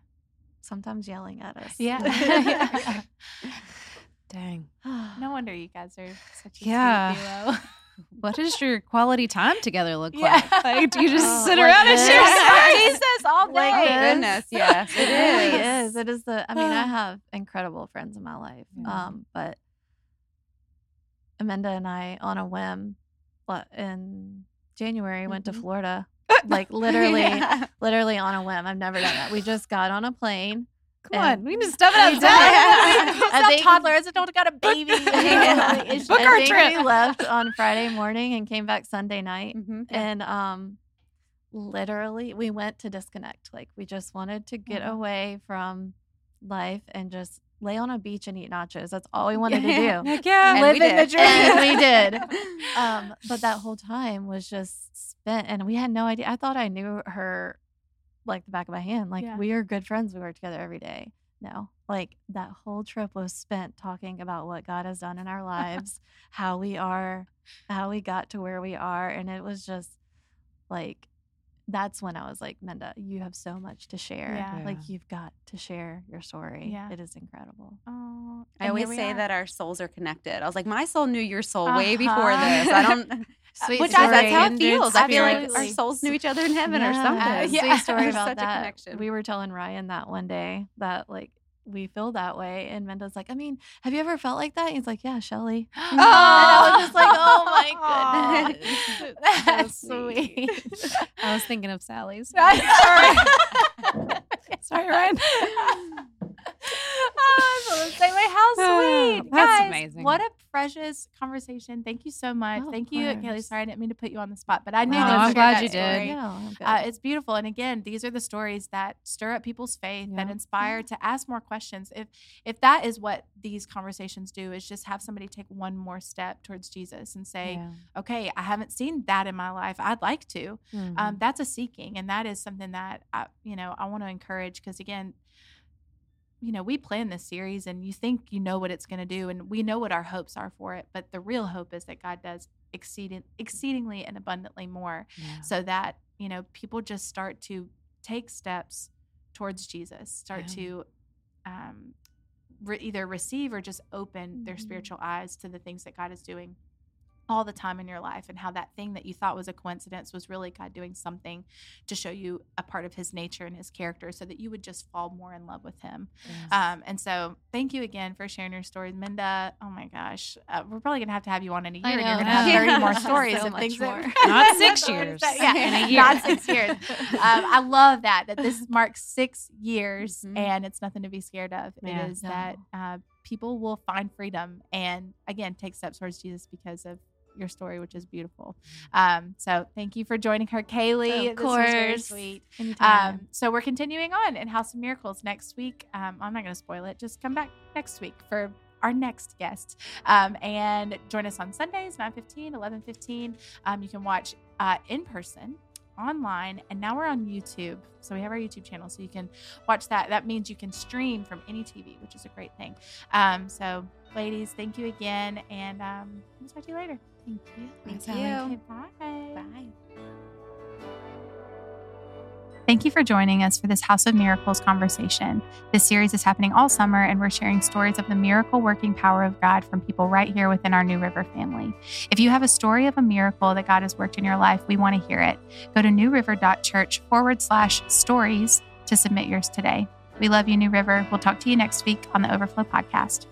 [SPEAKER 4] Sometimes yelling at us.
[SPEAKER 1] Yeah. <laughs> <laughs> <laughs>
[SPEAKER 2] Dang. <sighs>
[SPEAKER 1] no wonder you guys are such a
[SPEAKER 2] Yeah.
[SPEAKER 1] sweet duo. <laughs>
[SPEAKER 2] What does your <laughs> quality time together look
[SPEAKER 1] Yeah.
[SPEAKER 2] like? Like, do you just
[SPEAKER 4] Oh, <laughs>
[SPEAKER 2] sit
[SPEAKER 4] like
[SPEAKER 2] around and
[SPEAKER 4] this?
[SPEAKER 2] share
[SPEAKER 1] Yeah.
[SPEAKER 2] stories?
[SPEAKER 1] Jesus all
[SPEAKER 4] Like
[SPEAKER 1] day.
[SPEAKER 4] this.
[SPEAKER 3] Goodness, yes,
[SPEAKER 4] It
[SPEAKER 3] it
[SPEAKER 4] really
[SPEAKER 3] is.
[SPEAKER 4] is. It is the. I mean, I <sighs> have incredible friends in my life.
[SPEAKER 2] Yeah.
[SPEAKER 4] Um, but Amanda and I, on a whim, le- in January, went to
[SPEAKER 3] Mhm.
[SPEAKER 4] Florida. Like literally,
[SPEAKER 3] Yeah.
[SPEAKER 4] literally on a whim. I've never done that. We just got on a plane.
[SPEAKER 2] Come
[SPEAKER 4] And
[SPEAKER 2] on, we can just stuff it up.
[SPEAKER 1] It's not
[SPEAKER 4] think-
[SPEAKER 1] toddlers. I don't got a baby. <laughs>
[SPEAKER 4] Yeah. <laughs>
[SPEAKER 2] Book our trip.
[SPEAKER 4] We left on Friday morning and came back Sunday night.
[SPEAKER 3] Mhm.
[SPEAKER 4] And um, literally, we went to disconnect. Like we just wanted to get
[SPEAKER 1] Mhm.
[SPEAKER 4] away from life and just lay on a beach and eat nachos. That's all we <laughs> wanted to do.
[SPEAKER 2] Heck yeah.
[SPEAKER 1] Living
[SPEAKER 3] we
[SPEAKER 1] the dream.
[SPEAKER 4] And we did. um, but that whole time was just spent, and we had no idea. I thought I knew her like the back of my hand. Like
[SPEAKER 1] Yeah.
[SPEAKER 4] we are good friends. We work together every day. No, like that whole trip was spent talking about what God has done in our <laughs> lives, how we are, how we got to where we are, and it was just like that's when I was like, Menda, you have so much to share.
[SPEAKER 1] Yeah.
[SPEAKER 2] Yeah.
[SPEAKER 4] Like you've got to share your story.
[SPEAKER 1] Yeah.
[SPEAKER 4] It is incredible.
[SPEAKER 1] Oh,
[SPEAKER 3] I always say
[SPEAKER 1] are.
[SPEAKER 3] that our souls are connected. I was like, my soul knew your soul way before
[SPEAKER 1] Uh-huh.
[SPEAKER 3] this. I don't. <laughs> <laughs>
[SPEAKER 4] Sweet
[SPEAKER 3] Which
[SPEAKER 4] story.
[SPEAKER 3] I, that's how it feels. I feel like our souls knew each other in heaven or
[SPEAKER 4] Yeah,
[SPEAKER 3] something.
[SPEAKER 1] Yeah.
[SPEAKER 4] Sweet story <laughs> about
[SPEAKER 3] such a
[SPEAKER 4] that.
[SPEAKER 3] connection.
[SPEAKER 4] We were telling Ryan that one day that like we feel that way, and Menda's like, I mean, have you ever felt like that? And He's like, Yeah, Shelly. <gasps>
[SPEAKER 1] Oh,
[SPEAKER 4] I was just like, oh my <laughs> goodness.
[SPEAKER 1] That's
[SPEAKER 4] So <laughs>
[SPEAKER 1] sweet.
[SPEAKER 2] I was thinking of Sally's.
[SPEAKER 1] Sorry.
[SPEAKER 2] Sorry, Ryan.
[SPEAKER 1] Oh, feel the same way. How sweet.
[SPEAKER 2] That's
[SPEAKER 1] Guys,
[SPEAKER 2] amazing.
[SPEAKER 1] What a precious conversation. Thank you so much.
[SPEAKER 4] Oh,
[SPEAKER 1] Thank you, Kaylee. Sorry, I didn't mean to put you on the spot, but I knew
[SPEAKER 2] No,
[SPEAKER 1] that
[SPEAKER 2] I'm glad
[SPEAKER 1] that
[SPEAKER 2] you did.
[SPEAKER 1] story.
[SPEAKER 4] No, I'm.
[SPEAKER 1] Uh, it's beautiful, and again, these are the stories that stir up people's faith, that
[SPEAKER 2] Yeah.
[SPEAKER 1] inspire to ask more questions. If if that is what these conversations do, is just have somebody take one more step towards Jesus and say,
[SPEAKER 2] Yeah.
[SPEAKER 1] "Okay, I haven't seen that in my life. I'd like to." um,
[SPEAKER 2] Mhm.
[SPEAKER 1] that's a seeking and that is something that I, you know i want to encourage because again you know we plan this series and you think you know what it's going to do and we know what our hopes are for it but the real hope is that god does exceeding exceedingly and abundantly more
[SPEAKER 2] Yeah.
[SPEAKER 1] so that you know people just start to take steps towards jesus start
[SPEAKER 2] Yeah.
[SPEAKER 1] to um, re- either receive or just open their
[SPEAKER 4] Mhm.
[SPEAKER 1] spiritual eyes to the things that god is doing all the time in your life and how that thing that you thought was a coincidence was really God doing something to show you a part of his nature and his character so that you would just fall more in love with him. Um, and so thank you again for sharing your stories. Minda, oh my gosh, uh, we're probably going to have to have you on in a year
[SPEAKER 4] I
[SPEAKER 1] and you're going to have
[SPEAKER 2] Yeah.
[SPEAKER 1] 30 more <laughs>
[SPEAKER 4] So
[SPEAKER 1] stories of
[SPEAKER 4] much
[SPEAKER 1] things that-
[SPEAKER 4] more. <laughs>
[SPEAKER 2] Not six
[SPEAKER 1] That's what I
[SPEAKER 2] years.
[SPEAKER 1] said. <laughs> Yeah,
[SPEAKER 2] In a year.
[SPEAKER 1] Not six years. Um, I love that, that this marks six years
[SPEAKER 3] Mhm.
[SPEAKER 1] and it's nothing to be scared of.
[SPEAKER 2] Yeah.
[SPEAKER 1] It is
[SPEAKER 4] No.
[SPEAKER 1] that uh, people will find freedom and again, take steps towards Jesus because of your story, which is beautiful. Um, so thank you for joining her, Kaylee.
[SPEAKER 4] Of
[SPEAKER 1] This was very
[SPEAKER 4] course.
[SPEAKER 1] sweet. Um, so we're continuing on in House of Miracles next week. Um, I'm not going to spoil it. Just come back next week for our next guest um, and join us on Sundays, 9.15, 11.15. Um, you can watch uh, in person online and now we're on YouTube. So we have our YouTube channel so you can watch that. That means you can stream from any TV, which is a great thing. Um, so ladies, thank you again and um, we'll talk to you later.
[SPEAKER 4] Thank you.
[SPEAKER 3] Thank
[SPEAKER 1] Okay,
[SPEAKER 3] you.
[SPEAKER 1] bye.
[SPEAKER 3] Bye.
[SPEAKER 1] Thank you for joining us for this House of Miracles conversation. This series is happening all summer, and we're sharing stories of the miracle working power of God from people right here within our New River family. If you have a story of a miracle that God has worked in your life, we want to hear it. Go to newriver.church forward slash stories to submit yours today. We love you, New River. We'll talk to you next week on the Overflow Podcast.